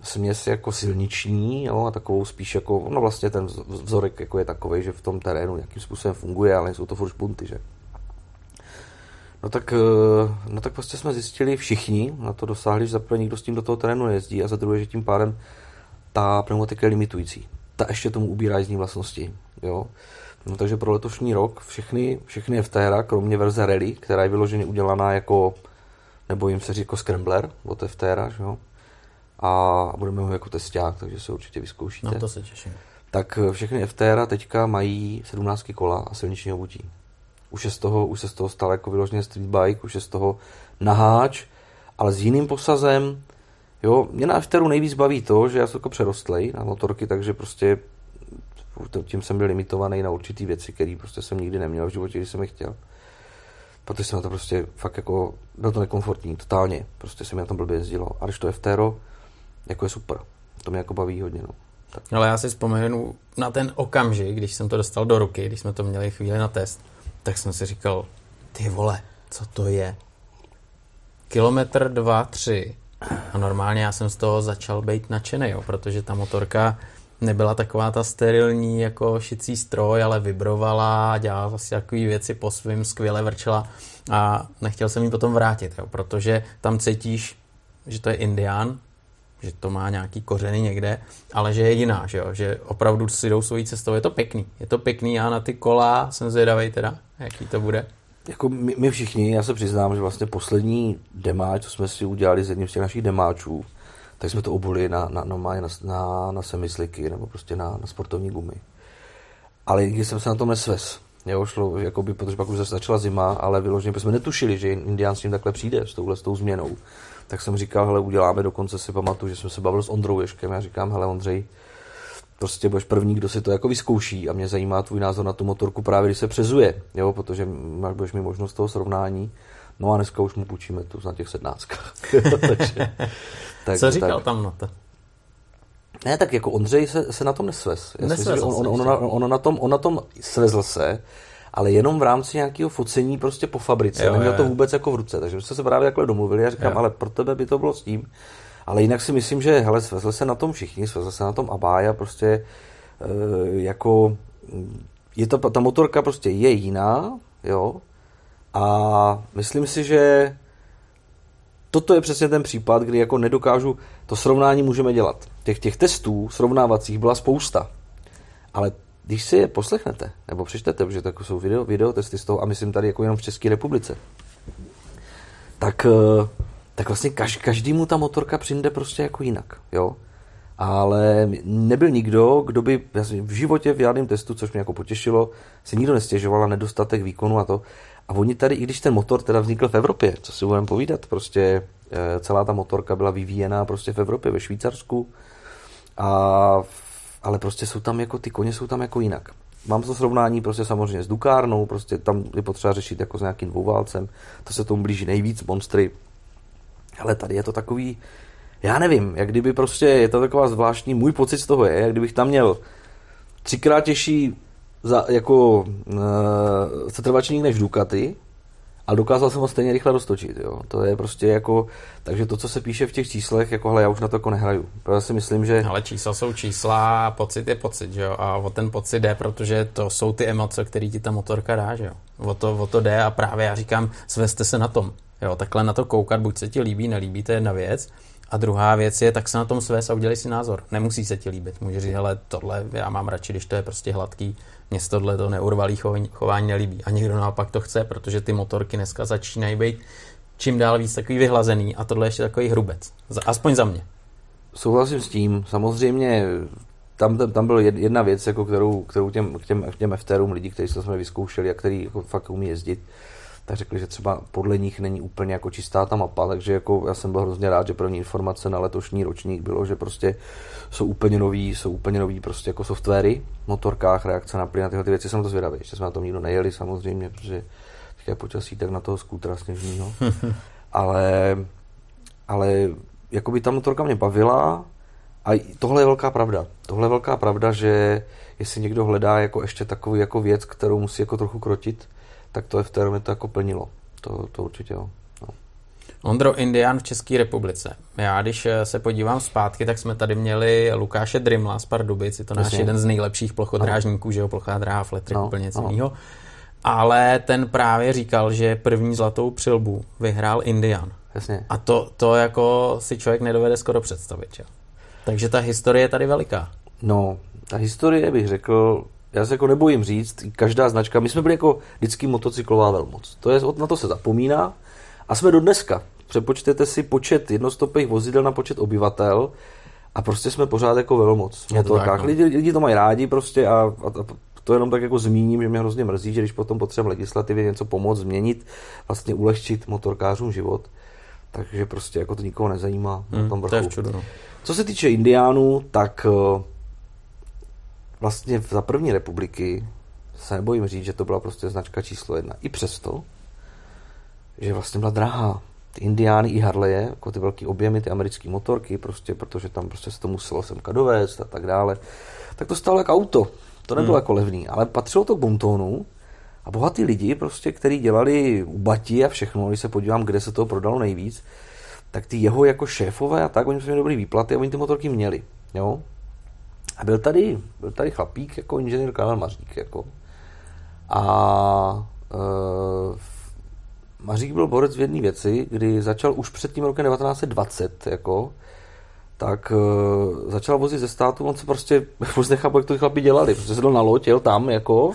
Speaker 2: směs jako silniční, jo, a takovou spíš jako, no vlastně ten vzorek jako je takový, že v tom terénu nějakým způsobem funguje, ale jsou to furt špunty, že. No tak, eh, no tak prostě jsme zjistili všichni, na to dosáhli, že zaprvé nikdo s tím do toho terénu nejezdí a za druhé, že tím pádem ta pneumatika je limitující. Ta ještě tomu ubírá jízdní vlastnosti. Jo? No, takže pro letošní rok všechny, všechny FTR, kromě verze Rally, která je vyloženě udělaná jako nebojím se říct jako Scrambler od FTR, že jo? A budeme ho jako testák, takže se určitě vyzkoušíte.
Speaker 1: No to se těším.
Speaker 2: Tak eh, všechny FTR teďka mají 17 kola a silniční obutí. Už, je z toho, už se z toho stal jako vyloženě street bike, už je z toho naháč, ale s jiným posazem. Jo, mě na FTRu nejvíc baví to, že já jsem jako přerostlej na motorky, takže prostě tím jsem byl limitovaný na určitý věci, které prostě jsem nikdy neměl v životě, když jsem je chtěl. Protože jsem na to prostě fakt jako, bylo to nekomfortní, totálně, prostě se mi na tom blbě jezdilo. A když to je FTRO, jako je super. To mě jako baví hodně, no.
Speaker 1: Tak. Ale já si vzpomenu na ten okamžik, když jsem to dostal do ruky, když jsme to měli chvíli na test, tak jsem si říkal, ty vole, co to je? Kilometr, dva, tři. A normálně já jsem z toho začal být nadšený, jo, protože ta motorka nebyla taková ta sterilní jako šicí stroj, ale vibrovala, dělala vlastně takové věci po svým, skvěle vrčela a nechtěl jsem ji potom vrátit, jo, protože tam cítíš, že to je indián, že to má nějaký kořeny někde, ale že je jiná, že, jo? že opravdu si jdou svojí cestou. Je to pěkný, je to pěkný, já na ty kola jsem zvědavý teda, jaký to bude.
Speaker 2: Jako my, my všichni, já se přiznám, že vlastně poslední demáč, co jsme si udělali z jedním z těch našich demáčů, tak jsme to obuli na, na, na, na, na, na semisliky nebo prostě na, na sportovní gumy. Ale nikdy jsem se na tom nesvez. Jo, šlo, jakoby, protože pak už začala zima, ale vyloženě jsme netušili, že Indián s tím takhle přijde, s touhle s tou změnou tak jsem říkal, hele, uděláme, dokonce si pamatuju, že jsme se bavili s Ondrou Ješkem, já říkám, hele Ondřej, prostě budeš první, kdo si to jako vyzkouší a mě zajímá tvůj názor na tu motorku právě, když se přezuje, jo, protože máš, budeš mít možnost toho srovnání. No a dneska už mu půjčíme tu na těch sednáctkách.
Speaker 1: tak, Co říkal tak. tam na to?
Speaker 2: Ne, tak jako Ondřej se, se na tom nesvez. Já nesvez myslím, on, on, on, on, na tom, on na tom svezl se, ale jenom v rámci nějakého focení prostě po fabrice. Jo, Neměl jo, to vůbec jako v ruce. Takže jsme se právě takhle domluvili a říkám, jo. ale pro tebe by to bylo s tím. Ale jinak si myslím, že hele, svezli se na tom všichni, svezli se na tom Abája, prostě e, jako je to, ta motorka prostě je jiná, jo, a myslím si, že toto je přesně ten případ, kdy jako nedokážu, to srovnání můžeme dělat. Těch, těch testů srovnávacích byla spousta, ale když si je poslechnete, nebo přečtete, protože to jsou video, video testy z toho, a myslím tady jako jenom v České republice, tak, eh, tak vlastně každý, každému ta motorka přijde prostě jako jinak, jo. Ale nebyl nikdo, kdo by v životě v žádném testu, což mě jako potěšilo, si nikdo nestěžoval na nedostatek výkonu a to. A oni tady, i když ten motor teda vznikl v Evropě, co si budeme povídat, prostě eh, celá ta motorka byla vyvíjená prostě v Evropě, ve Švýcarsku a ale prostě jsou tam jako, ty koně jsou tam jako jinak. Mám to srovnání prostě samozřejmě s Dukárnou, prostě tam je potřeba řešit jako s nějakým dvouválcem, to se tomu blíží nejvíc, monstry. Ale tady je to takový, já nevím, jak kdyby prostě, je to taková zvláštní, můj pocit z toho je, jak kdybych tam měl třikrát těžší za, jako uh, setrvačník než Ducati, ale dokázal jsem ho stejně rychle roztočit, jo. To je prostě jako, takže to, co se píše v těch číslech, jako hele, já už na to jako nehraju. Já si myslím, že...
Speaker 1: Ale čísla jsou čísla a pocit je pocit, jo. A o ten pocit jde, protože to jsou ty emoce, které ti ta motorka dá, jo. O to, o to jde a právě já říkám, svezte se na tom. Jo, takhle na to koukat, buď se ti líbí, nelíbí, to je jedna věc. A druhá věc je, tak se na tom svést a udělej si názor. Nemusí se ti líbit. Může říct, hele, tohle já mám radši, když to je prostě hladký, mně se tohle to neurvalý chování nelíbí. A někdo naopak to chce, protože ty motorky dneska začínají být čím dál víc takový vyhlazený a tohle je ještě takový hrubec. Aspoň za mě.
Speaker 2: Souhlasím s tím. Samozřejmě tam, tam, tam byla jedna věc, jako kterou, kterou těm, těm, těm FTRům lidí, kteří jsme vyzkoušeli a který jako fakt umí jezdit, tak řekli, že třeba podle nich není úplně jako čistá ta mapa, takže jako já jsem byl hrozně rád, že první informace na letošní ročník bylo, že prostě jsou úplně nový, jsou úplně nový prostě jako softwary, motorkách, reakce na plyn a tyhle ty věci, jsem to zvědavý, ještě jsme na tom nikdo nejeli samozřejmě, protože je počasí tak na toho skútra sněžního, ale, ale jako by ta motorka mě bavila a tohle je velká pravda. Tohle je velká pravda, že jestli někdo hledá jako ještě takový jako věc, kterou musí jako trochu krotit, tak to v té mi to jako plnilo. To, to určitě jo. No.
Speaker 1: Ondro Indian v České republice. Já když eh, se podívám zpátky, tak jsme tady měli Lukáše Drimla z Pardubic, je to náš jeden z nejlepších plochodrážníků, že jo, plochá dráha, fletry, no, úplně něco jiného. Ale ten právě říkal, že první zlatou přilbu vyhrál Indian.
Speaker 2: Jasně.
Speaker 1: A to, to jako si člověk nedovede skoro představit. Jo. Takže ta historie je tady veliká.
Speaker 2: No, ta historie bych řekl, já se jako nebojím říct, každá značka, my jsme byli jako vždycky motocyklová velmoc. To je, na to se zapomíná a jsme do dneska. přepočtete si počet jednostopých vozidel na počet obyvatel a prostě jsme pořád jako velmoc.
Speaker 1: Je to tak, no.
Speaker 2: lidi, lidi to mají rádi prostě a, a, a to jenom tak jako zmíním, že mě hrozně mrzí, že když potom potřebujeme legislativě něco pomoct, změnit, vlastně ulehčit motorkářům život, takže prostě jako to nikoho nezajímá
Speaker 1: Hmm,
Speaker 2: tom
Speaker 1: to je
Speaker 2: vrchu.
Speaker 1: v čudu, no.
Speaker 2: Co se týče indiánů, tak eh, vlastně za první republiky se nebojím říct, že to byla prostě značka číslo jedna. I přesto, že vlastně byla drahá. Ty indiány i Harleje, jako ty velký objemy, ty americké motorky, prostě, protože tam prostě se to muselo semka dovést a tak dále, tak to stálo jako auto. To nebylo
Speaker 1: Hmm.
Speaker 2: jako levný, ale patřilo to k bontonu a bohatý lidi, prostě, kteří dělali u batí a všechno, když se podívám, kde se toho prodalo nejvíc, tak ty jeho jako šéfové a tak, oni měli dobrý výplaty a oni ty motorky měli. Jo? A byl tady, byl tady chlapík, jako inženýr Karel Mařík, jako. A e, Mařík byl borec v jedné věci, kdy začal už před tím rokem 1920, jako, tak e, začal vozit ze státu, on se prostě vůbec nechápu, jak to ty chlapi dělali, prostě se dal na loď, jel tam, jako,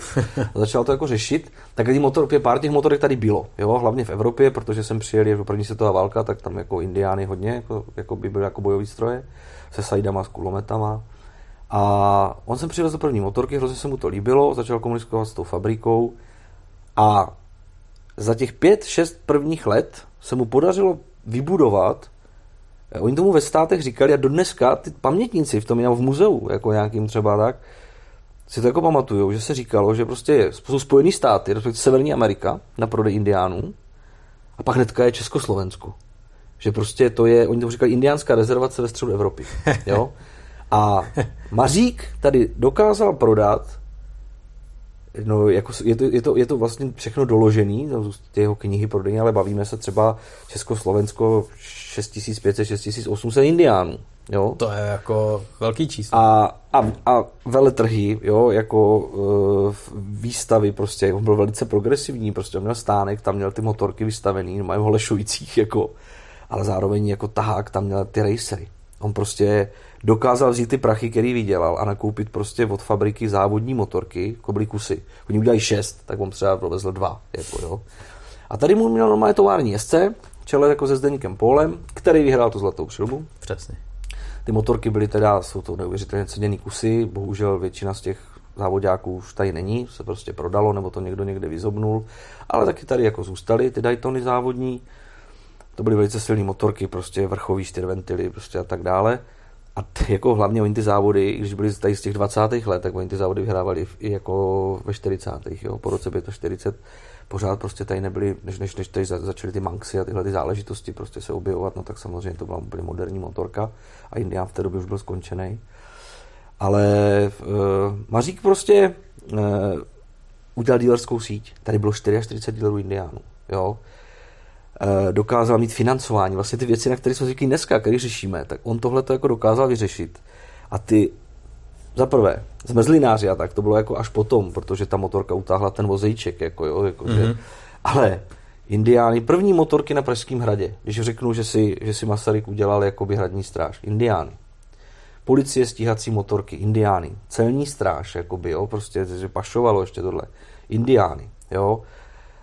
Speaker 2: a začal to jako řešit, tak ty motor, pár těch motorek tady bylo, jo, hlavně v Evropě, protože jsem přijel jako první světová válka, tak tam jako indiány hodně, jako, jako by byly jako bojový stroje, se sajdama, s kulometama, a on sem přivezl první motorky, hrozně se mu to líbilo, začal komunikovat s tou fabrikou a za těch pět, šest prvních let se mu podařilo vybudovat, eh, oni tomu ve státech říkali a dodneska ty pamětníci v tom nebo v muzeu, jako nějakým třeba tak, si to jako pamatujou, že se říkalo, že prostě jsou Spojený státy, respektive Severní Amerika na prodej indiánů a pak hnedka je Československo. Že prostě to je, oni tomu říkají indiánská rezervace ve středu Evropy. Jo? A Mařík tady dokázal prodat, no jako je, to, je, to, je to vlastně všechno doložený, jsou ty jeho knihy prodejní, ale bavíme se třeba Československo 6500, 6800 indiánů. Jo?
Speaker 1: To je jako velký číslo.
Speaker 2: A, a, a veletrhy, jo, jako uh, výstavy prostě, on byl velice progresivní, prostě on měl stánek, tam měl ty motorky vystavený, mají ho lešujících, jako, ale zároveň jako tahák tam měl ty racery. On prostě dokázal vzít ty prachy, který vydělal a nakoupit prostě od fabriky závodní motorky, jako byly kusy. Oni udělají šest, tak on třeba provezl dva, jako jo. A tady mu měl normálně tovární jezdce, čele jako se Zdeníkem Polem, který vyhrál tu zlatou přilbu.
Speaker 1: Přesně.
Speaker 2: Ty motorky byly teda, jsou to neuvěřitelně ceněný kusy, bohužel většina z těch závodáků už tady není, se prostě prodalo, nebo to někdo někde vyzobnul, ale taky tady jako zůstaly ty Daytony závodní, to byly velice silné motorky, prostě vrchový čtyřventily prostě a tak dále. A ty, jako hlavně oni ty závody, když byli tady z těch 20. let, tak oni ty závody vyhrávali i jako ve 40. Jo, po roce 45 pořád prostě tady nebyly, než, než, než tady za- začaly ty Manxy a tyhle ty záležitosti prostě se objevovat, no tak samozřejmě to byla úplně moderní motorka a Indián v té době už byl skončený. Ale uh, Mařík prostě uh, udělal dílerskou síť. Tady bylo 44 dílerů Indiánů. Jo? Eh, dokázal mít financování, vlastně ty věci, na které jsme zvyklí dneska, které řešíme, tak on tohle to jako dokázal vyřešit. A ty, za prvé, zmrzlináři a tak, to bylo jako až potom, protože ta motorka utáhla ten vozejček, jako jo, jako mm-hmm. že, ale Indiány, první motorky na Pražském hradě, když řeknu, že si, že si Masaryk udělal jakoby hradní stráž, Indiány. Policie, stíhací motorky, Indiány. Celní stráž, jakoby, jo, prostě, že pašovalo ještě tohle. Indiány, jo.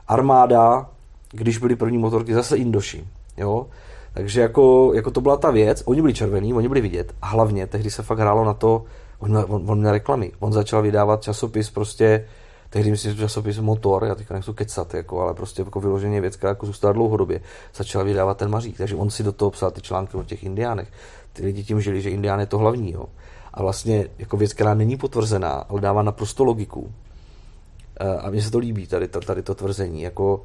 Speaker 2: Armáda, když byly první motorky, zase Indoši, jo. Takže jako, jako to byla ta věc, oni byli červení, oni byli vidět a hlavně tehdy se fakt hrálo na to, on, on, on měl reklamy, on začal vydávat časopis prostě, tehdy myslím, že časopis Motor, já teďka nechci kecat, jako, ale prostě jako vyloženě věc, která jako zůstala dlouhodobě, začal vydávat ten Mařík, takže on si do toho psal ty články o těch indiánech. Ty lidi tím žili, že indián je to hlavní, jo. A vlastně jako věc, která není potvrzená, ale dává naprosto logiku. Eh, A mně se to líbí, tady, tady to tvrzení, jako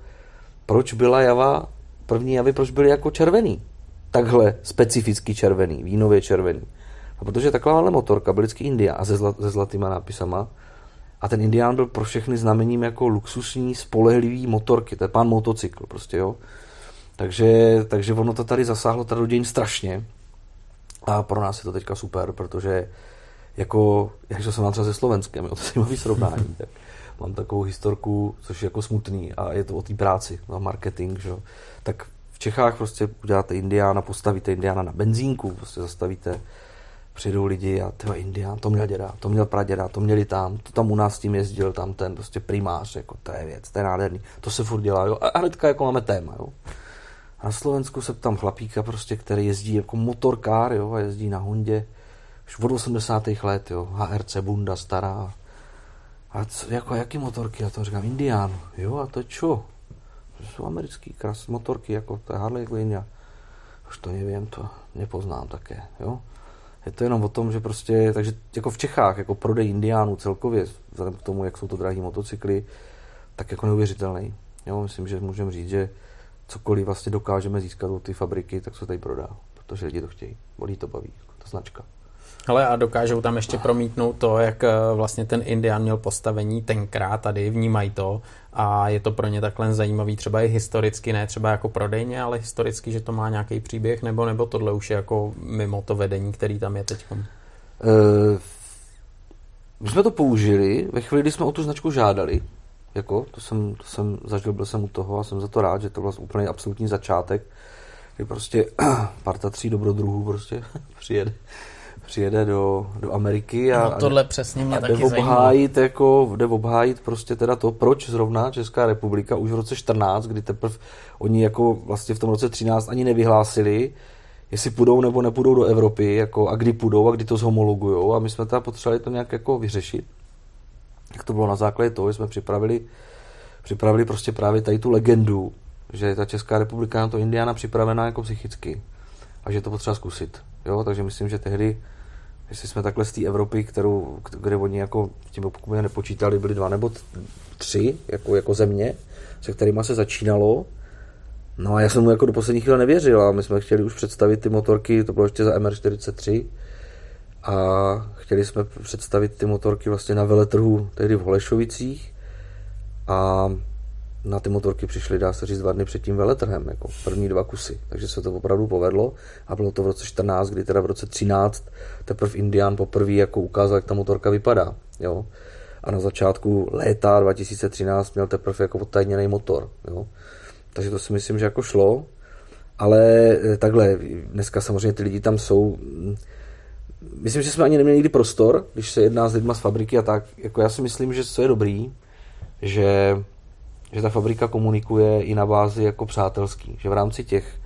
Speaker 2: proč byla java, první javy, proč byly jako červený? Takhle specificky červený, vínově červený. No, protože takováhle motorka byl vždycky India a se, zla, se zlatýma nápisama. A ten Indián byl pro všechny znamením jako luxusní, spolehlivý motorky. To je pán motocykl prostě, jo. Takže, takže ono to tady zasáhlo tady do dějin strašně. A pro nás je to teďka super, protože jako, jak jsem mám třeba se Slovenskem, jo, to je srovnání, tak mám takovou historku, což je jako smutný a je to o té práci, na marketing, že? tak v Čechách prostě uděláte Indiána, postavíte Indiána na benzínku, prostě zastavíte, přijdou lidi a tyhle Indián, to měl děda, to měl praděda, to měli tam, to tam u nás tím jezdil, tam ten prostě primář, jako to je věc, to je nádherný, to se furt dělá, jo, a hnedka jako máme téma, jo. na Slovensku se tam chlapíka prostě, který jezdí jako motorkár, jo, a jezdí na Hondě už od 80. let, jo, HRC Bunda stará. A co, jako jaký motorky? A to říkám, Indián. Jo, a to čo? To jsou americký kras motorky, jako to je Harley Quinn. Už to nevím, to nepoznám také, jo. Je to jenom o tom, že prostě, takže jako v Čechách, jako prodej Indiánů celkově, vzhledem k tomu, jak jsou to drahé motocykly, tak jako neuvěřitelný. Jo, myslím, že můžeme říct, že cokoliv vlastně dokážeme získat od ty fabriky, tak se tady prodá, protože lidi to chtějí, bolí to baví, jako ta značka.
Speaker 1: Ale a dokážou tam ještě promítnout to, jak eh, vlastně ten Indian měl postavení tenkrát tady, vnímají to. A je to pro ně takhle zajímavý třeba i historicky, ne třeba jako prodejně, ale historicky, že to má nějaký příběh, nebo, nebo tohle už je jako mimo to vedení, který tam je teď? Uh,
Speaker 2: my jsme to použili ve chvíli, kdy jsme o tu značku žádali, jako, to jsem, to jsem zažil, byl jsem u toho a jsem za to rád, že to byl úplně absolutní začátek, kdy prostě parta tří dobrodruhů prostě přijede přijede do, do Ameriky a,
Speaker 1: no, tohle přesně mě a taky
Speaker 2: jde obhájit, jako, jde obhájit prostě teda to, proč zrovna Česká republika už v roce 14, kdy teprve oni jako vlastně v tom roce 13 ani nevyhlásili, jestli půjdou nebo nepůjdou do Evropy, jako, a kdy půjdou a kdy to zhomologujou a my jsme teda potřebovali to nějak jako vyřešit. Jak to bylo na základě toho, že jsme připravili, připravili prostě právě tady tu legendu, že ta Česká republika na to Indiana připravená jako psychicky a že to potřeba zkusit. Jo, takže myslím, že tehdy jestli jsme takhle z té Evropy, kterou, kde oni jako tím pokud nepočítali, byli dva nebo tři jako, jako země, se kterými se začínalo. No a já jsem mu jako do poslední chvíle nevěřil a my jsme chtěli už představit ty motorky, to bylo ještě za MR43 a chtěli jsme představit ty motorky vlastně na veletrhu tehdy v Holešovicích a na ty motorky přišly, dá se říct, dva dny před tím veletrhem, jako první dva kusy. Takže se to opravdu povedlo a bylo to v roce 14, kdy teda v roce 13 teprve Indian poprvé jako ukázal, jak ta motorka vypadá. Jo? A na začátku léta 2013 měl teprve jako odtajněný motor. Jo? Takže to si myslím, že jako šlo. Ale eh, takhle, dneska samozřejmě ty lidi tam jsou. Myslím, že jsme ani neměli nikdy prostor, když se jedná s lidma z fabriky a tak. Jako já si myslím, že co je dobrý, že že ta fabrika komunikuje i na bázi jako přátelský, že v rámci těch,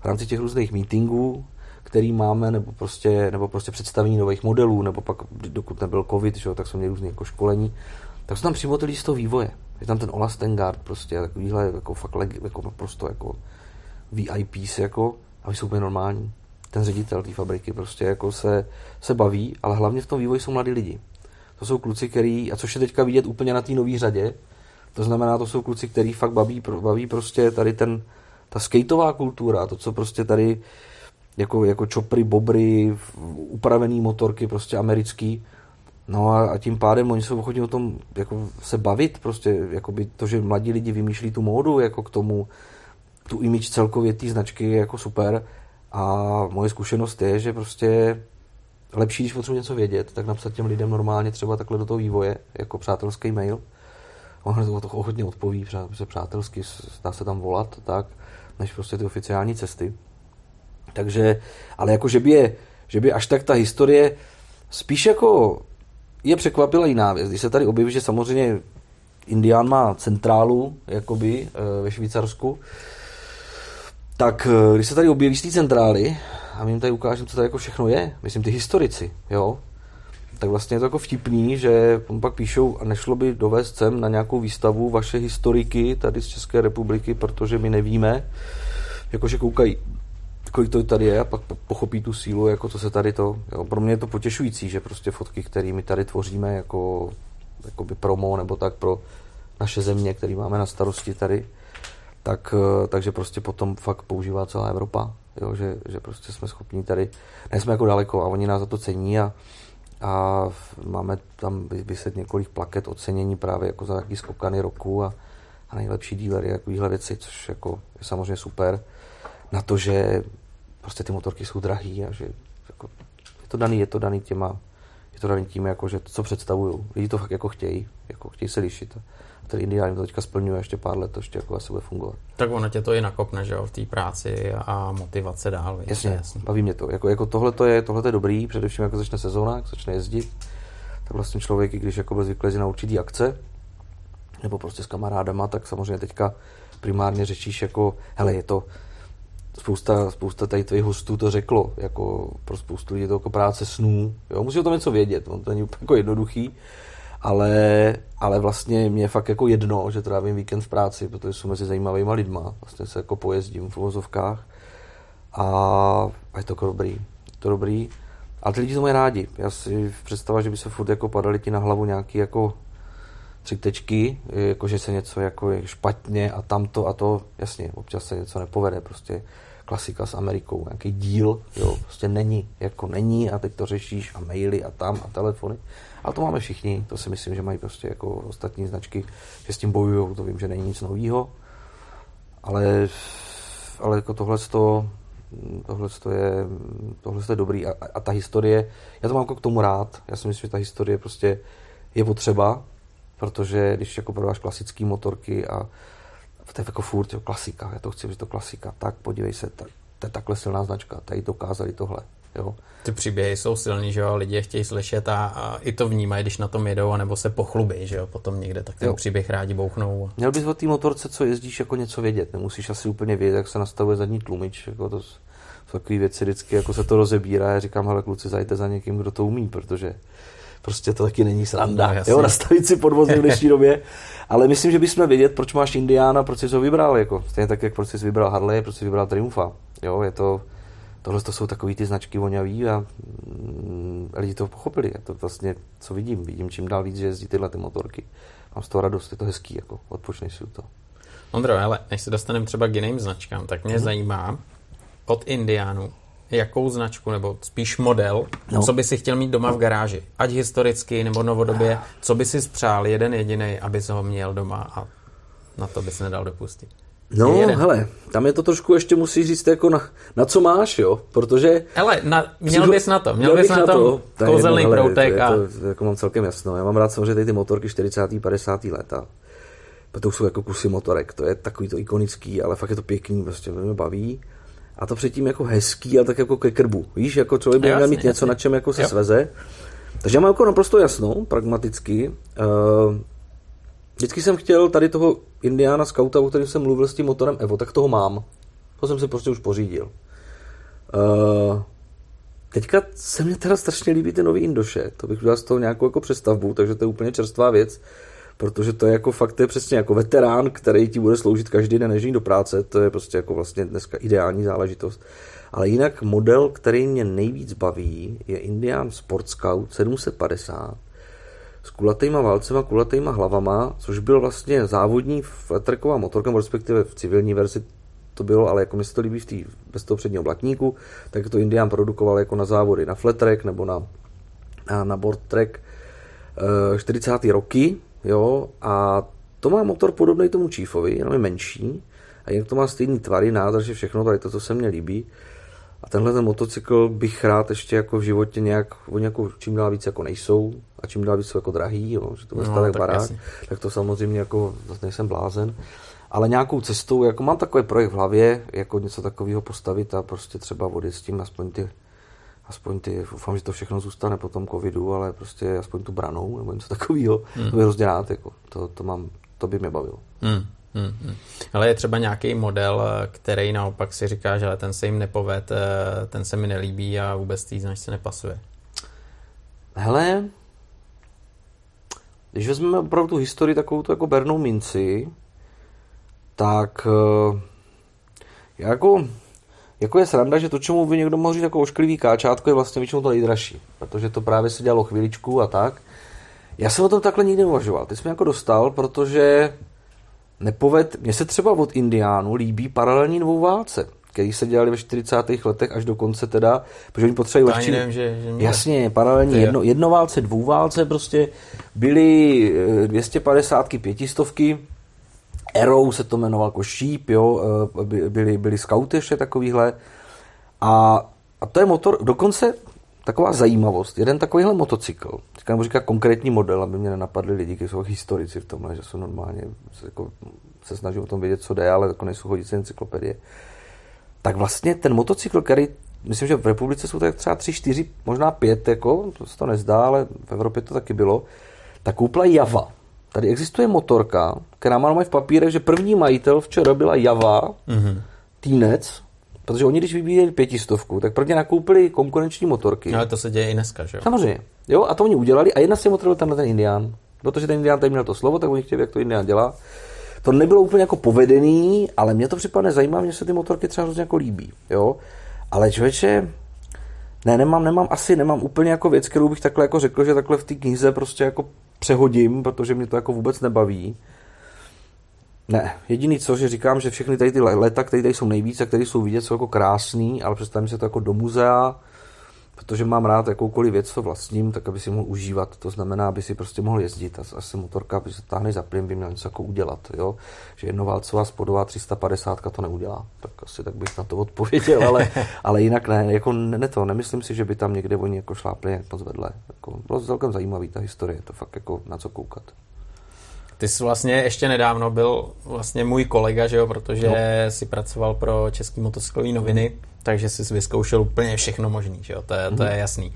Speaker 2: v rámci těch různých meetingů, který máme, nebo prostě, nebo prostě představení nových modelů, nebo pak, dokud nebyl covid, že, tak jsme měli různé jako školení, tak jsou tam přímo ty z toho vývoje. Je tam ten Ola Stengard, prostě takovýhle jako fakt leg, jako naprosto jako VIPs, jako, a jsou úplně normální. Ten ředitel té fabriky prostě jako se, se baví, ale hlavně v tom vývoji jsou mladí lidi. To jsou kluci, který, a což je teďka vidět úplně na té nové řadě, to znamená, to jsou kluci, který fakt baví, baví prostě tady ten, ta skateová kultura, to, co prostě tady jako, jako čopry, bobry, upravený motorky, prostě americký. No a, a tím pádem oni jsou ochotní o tom jako se bavit, prostě jako by to, že mladí lidi vymýšlí tu módu jako k tomu, tu image celkově té značky je jako super. A moje zkušenost je, že prostě lepší, když potřebuji něco vědět, tak napsat těm lidem normálně třeba takhle do toho vývoje, jako přátelský mail, on to hodně odpoví, že přátelsky dá se tam volat, tak, než prostě ty oficiální cesty. Takže, ale jako, že by, je, že by až tak ta historie spíš jako je překvapila jiná věc. Když se tady objeví, že samozřejmě Indián má centrálu, jakoby, eh, ve Švýcarsku, tak eh, když se tady objeví z té centrály, a my jim tady ukážeme, co tady jako všechno je, myslím ty historici, jo, tak vlastně je to jako vtipný, že on pak píšou, a nešlo by dovést sem na nějakou výstavu vaše historiky tady z České republiky, protože my nevíme, jakože koukají, kolik to tady je a pak pochopí tu sílu, jako co se tady to, jo. pro mě je to potěšující, že prostě fotky, které my tady tvoříme jako jakoby promo nebo tak pro naše země, které máme na starosti tady, tak, takže prostě potom fakt používá celá Evropa, jo, že, že prostě jsme schopni tady, nejsme jako daleko a oni nás za to cení a a máme tam vyset několik plaket ocenění právě jako za nějaký skokany roku a, a nejlepší dílery, takovýhle věci, což jako je samozřejmě super. Na to, že prostě ty motorky jsou drahý a že jako, je to daný, je to daný těma, je to daný tím, jako, že to, co představují. Lidi to fakt jako chtějí, jako chtějí se lišit. A který ideálně to teďka splňuje ještě pár let, to ještě jako asi bude fungovat.
Speaker 1: Tak ono tě to i nakopne, že jo, v té práci a motivace dál.
Speaker 2: Víc, jasně, jasně, baví mě to. Jako, jako tohle to je, tohle je dobrý, především jako začne sezóna, jak začne jezdit, tak vlastně člověk, i když jako byl zvyklý na určitý akce, nebo prostě s kamarádama, tak samozřejmě teďka primárně řečíš jako, hele, je to, spousta, spousta tady tvých hostů to řeklo, jako pro spoustu lidí to jako práce snů, jo, musí o tom něco vědět, on to není úplně jako jednoduchý, ale, ale vlastně mě je fakt jako jedno, že trávím víkend v práci, protože jsou mezi zajímavými lidma, vlastně se jako pojezdím v uvozovkách a, a je to jako dobrý, je to dobrý. A ty lidi to mají rádi. Já si představa, že by se furt jako padaly ti na hlavu nějaký jako tři tečky, jako že se něco jako je špatně a tamto a to, jasně, občas se něco nepovede, prostě klasika s Amerikou, nějaký díl, jo, prostě není, jako není a teď to řešíš a maily a tam a telefony. A to máme všichni, to si myslím, že mají prostě jako ostatní značky, že s tím bojují, to vím, že není nic nového, ale, ale jako tohle to, tohle je, tohle je dobrý. A, a, ta historie, já to mám jako k tomu rád, já si myslím, že ta historie prostě je potřeba, protože když jako prodáš klasické motorky a to je jako furt jo, klasika, já to chci, že to klasika, tak podívej se, tak, to je takhle silná značka, tady dokázali tohle. Jo.
Speaker 1: Ty příběhy jsou silný, že jo, lidi chtějí slyšet a, a i to vnímají, když na tom jedou, anebo se pochlubí, že jo, potom někde, tak ten jo. příběh rádi bouchnou.
Speaker 2: Měl bys o té motorce, co jezdíš, jako něco vědět, nemusíš asi úplně vědět, jak se nastavuje zadní tlumič, jako to jsou takové věci vždycky, jako se to rozebírá, já říkám, hele kluci, zajte za někým, kdo to umí, protože prostě to taky není sranda, no, jo, nastavit si podvozy v dnešní době, ale myslím, že bychom vědět, proč máš Indiana, proč jsi ho vybral, jako, stejně tak, jak proč jsi vybral Harley, proč jsi vybral Triumfa, jo, je to, tohle to jsou takový ty značky voňavý a, mm, a lidi to pochopili. Je to vlastně, co vidím. Vidím čím dál víc, že jezdí tyhle ty motorky. Mám z toho radost, je to hezký, jako odpočneš si to.
Speaker 1: Ondro, ale než se dostaneme třeba k jiným značkám, tak mě hmm. zajímá od Indiánu, jakou značku, nebo spíš model, no. co by si chtěl mít doma v garáži. Ať historicky nebo novodobě, co by si spřál jeden jediný, aby ho měl doma a na to bys nedal dopustit.
Speaker 2: No, hele, tam je to trošku ještě musíš říct jako na, na co máš, jo, protože...
Speaker 1: Hele, na, měl bys na to, měl, měl bys na, na to kouzelný proutek
Speaker 2: a... To, to, jako mám celkem jasno, já mám rád samozřejmě ty motorky 40. 50. leta, to jsou jako kusy motorek, to je takový to ikonický, ale fakt je to pěkný, prostě mě baví. A to předtím jako hezký, ale tak jako ke krbu. Víš, jako člověk by měl mít něco, na čem jako se jo. sveze. Takže já mám jako naprosto jasno, pragmaticky. Uh, vždycky jsem chtěl tady toho Indiana Scouta, o kterém jsem mluvil s tím motorem Evo, tak toho mám. To jsem si prostě už pořídil. Uh, teďka se mi teda strašně líbí ty nový Indoše. To bych udělal z toho nějakou jako přestavbu, takže to je úplně čerstvá věc. Protože to je jako fakt, to je přesně jako veterán, který ti bude sloužit každý den, než do práce. To je prostě jako vlastně dneska ideální záležitost. Ale jinak model, který mě nejvíc baví, je Indian Sport Scout 750 s kulatýma válcema, kulatýma hlavama, což byl vlastně závodní fletreková motorka, respektive v civilní verzi to bylo, ale jako mi se to líbí v tý, bez toho předního blatníku, tak to Indian produkoval jako na závody na flat nebo na, na, na board track 40. Eh, roky, jo, a to má motor podobný tomu Chiefovi, jenom je menší, a jinak to má stejný tvary, nádrže, všechno, tady to, co se mně líbí. A tenhle ten motocykl bych rád ještě jako v životě nějak, oni jako čím dál víc jako nejsou a čím dál víc jsou jako drahý, jo, že to bude no, tak barák, jasně. tak to samozřejmě jako zase nejsem blázen. Ale nějakou cestou, jako mám takový projekt v hlavě, jako něco takového postavit a prostě třeba vody s tím aspoň ty aspoň ty, doufám, že to všechno zůstane po tom covidu, ale prostě aspoň tu branou nebo něco takového, hmm. to bych hrozně rád, jako, to, to, mám, to by mě bavilo. Hmm,
Speaker 1: hmm. Ale je třeba nějaký model, který naopak si říká, že ten se jim nepoved, eh, ten se mi nelíbí a vůbec tý značce nepasuje.
Speaker 2: Hele, když vezmeme opravdu tu historii takovou tu jako bernou minci, tak eh, jako, jako je sranda, že to, čemu by někdo mohl říct jako ošklivý káčátko, je vlastně většinou to nejdražší, protože to právě se dělalo chviličku a tak. Já jsem o tom takhle nikdy neuvažoval. Ty jsi mě jako dostal, protože nepoved, mně se třeba od Indiánů líbí paralelní válce, který se dělali ve 40. letech až do konce teda, protože oni potřebují
Speaker 1: lehčí... Nevím, že, že
Speaker 2: Jasně, paralelní jedno, jednoválce, dvouválce prostě byly 250 eh, pětistovky, Arrow se to jmenoval jako šíp, jo, eh, byly, byly scouty ještě takovýhle a, a to je motor, dokonce taková zajímavost, jeden takovýhle motocykl, říkám, říká konkrétní model, aby mě nenapadli lidi, kteří jsou historici v tomhle, že jsou normálně, se, jako, se snaží o tom vědět, co jde, ale jako nejsou chodící encyklopedie. Tak vlastně ten motocykl, který, myslím, že v republice jsou tak třeba tři, čtyři, možná pět, jako, to se to nezdá, ale v Evropě to taky bylo, tak koupila Java. Tady existuje motorka, která má v papírech, že první majitel včera byla Java, mm-hmm. Týnec, Protože oni, když vybíjeli pětistovku, tak prvně nakoupili konkurenční motorky.
Speaker 1: No, ale to se děje i dneska, že jo?
Speaker 2: Samozřejmě. Jo, a to oni udělali a jedna z těch motorů byl tam ten Indián. Protože ten Indián tady měl to slovo, tak oni chtěli, jak to Indián dělá. To nebylo úplně jako povedený, ale mě to připadne zajímavé, mě se ty motorky třeba hrozně jako líbí. Jo? Ale člověče, ne, nemám, nemám, asi nemám úplně jako věc, kterou bych takhle jako řekl, že takhle v té knize prostě jako přehodím, protože mě to jako vůbec nebaví. Ne, jediný co, že říkám, že všechny tady ty leta, které tady jsou nejvíc a které jsou vidět, jsou jako krásný, ale představím si to jako do muzea, protože mám rád jakoukoliv věc, co vlastním, tak aby si mohl užívat. To znamená, aby si prostě mohl jezdit. A asi motorka, aby se táhne za plyn, by měl něco jako udělat. Jo? Že jednoválcová spodová 350 to neudělá. Tak asi tak bych na to odpověděl, ale, ale jinak ne. Jako ne, to, nemyslím si, že by tam někde oni jako šlápli jak moc vedle. Jako, bylo celkem zajímavý ta historie, to fakt jako na co koukat.
Speaker 1: Ty jsi vlastně ještě nedávno byl vlastně můj kolega, že jo, protože no. si pracoval pro Český motocyklový noviny, mm. takže jsi vyzkoušel úplně všechno možný, že jo, to je, mm. to je jasný.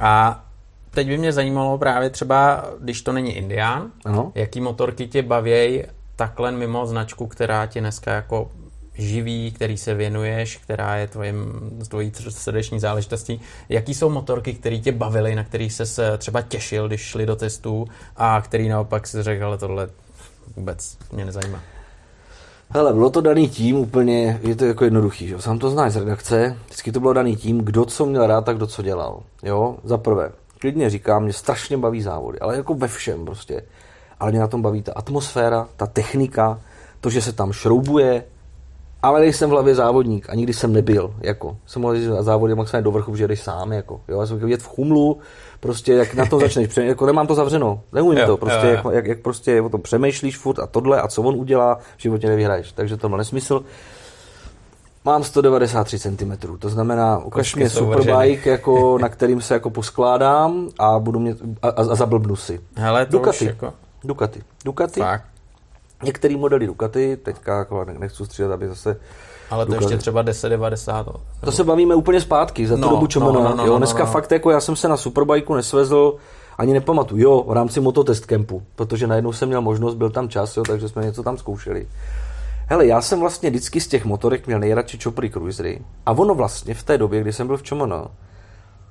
Speaker 1: A teď by mě zajímalo právě třeba, když to není Indián, ano. jaký motorky tě bavějí takhle mimo značku, která ti dneska jako živý, který se věnuješ, která je tvojím, tvojí srdeční záležitostí. Jaký jsou motorky, které tě bavily, na kterých se třeba těšil, když šli do testů a který naopak si řekl, ale tohle vůbec mě nezajímá?
Speaker 2: Hele, bylo to daný tím úplně, je to jako jednoduchý, že? sám to znáš z redakce, vždycky to bylo daný tím, kdo co měl rád a kdo co dělal. Jo, za prvé, klidně říkám, mě strašně baví závody, ale jako ve všem prostě. Ale mě na tom baví ta atmosféra, ta technika, to, že se tam šroubuje, ale nejsem v hlavě závodník a nikdy jsem nebyl. Jako. Jsem mohl na závody maximálně do vrchu, že jdeš sám. Jako. Jo, já jsem vidět v chumlu, prostě jak na to začneš, jako nemám to zavřeno, neumím jo, to, prostě jo, jo. Jak, jak, jak, prostě o tom přemýšlíš furt a tohle a co on udělá, v životě nevyhraješ, takže to má nesmysl. Mám 193 cm, to znamená, ukaž mě superbike, jako, na kterým se jako poskládám a budu mě, a, a, a zablbnu si.
Speaker 1: Hele, to
Speaker 2: Ducati.
Speaker 1: Jako...
Speaker 2: Ducati. Ducati.
Speaker 1: Fakt?
Speaker 2: Některý modely Ducati, teďka jako nechci střílet, aby zase
Speaker 1: ale to Ducati. ještě třeba 1090. Nebo...
Speaker 2: To se bavíme úplně zpátky, za tu no, dobu čemu no, no, no, jo, no, dneska no, no. fakt jako já jsem se na Superbikeu nesvezl, ani nepamatuju, jo, v rámci mototest campu, protože najednou jsem měl možnost, byl tam čas, jo, takže jsme něco tam zkoušeli. Hele, já jsem vlastně vždycky z těch motorek měl nejradši Chopry Cruisery a ono vlastně v té době, kdy jsem byl v Chomono,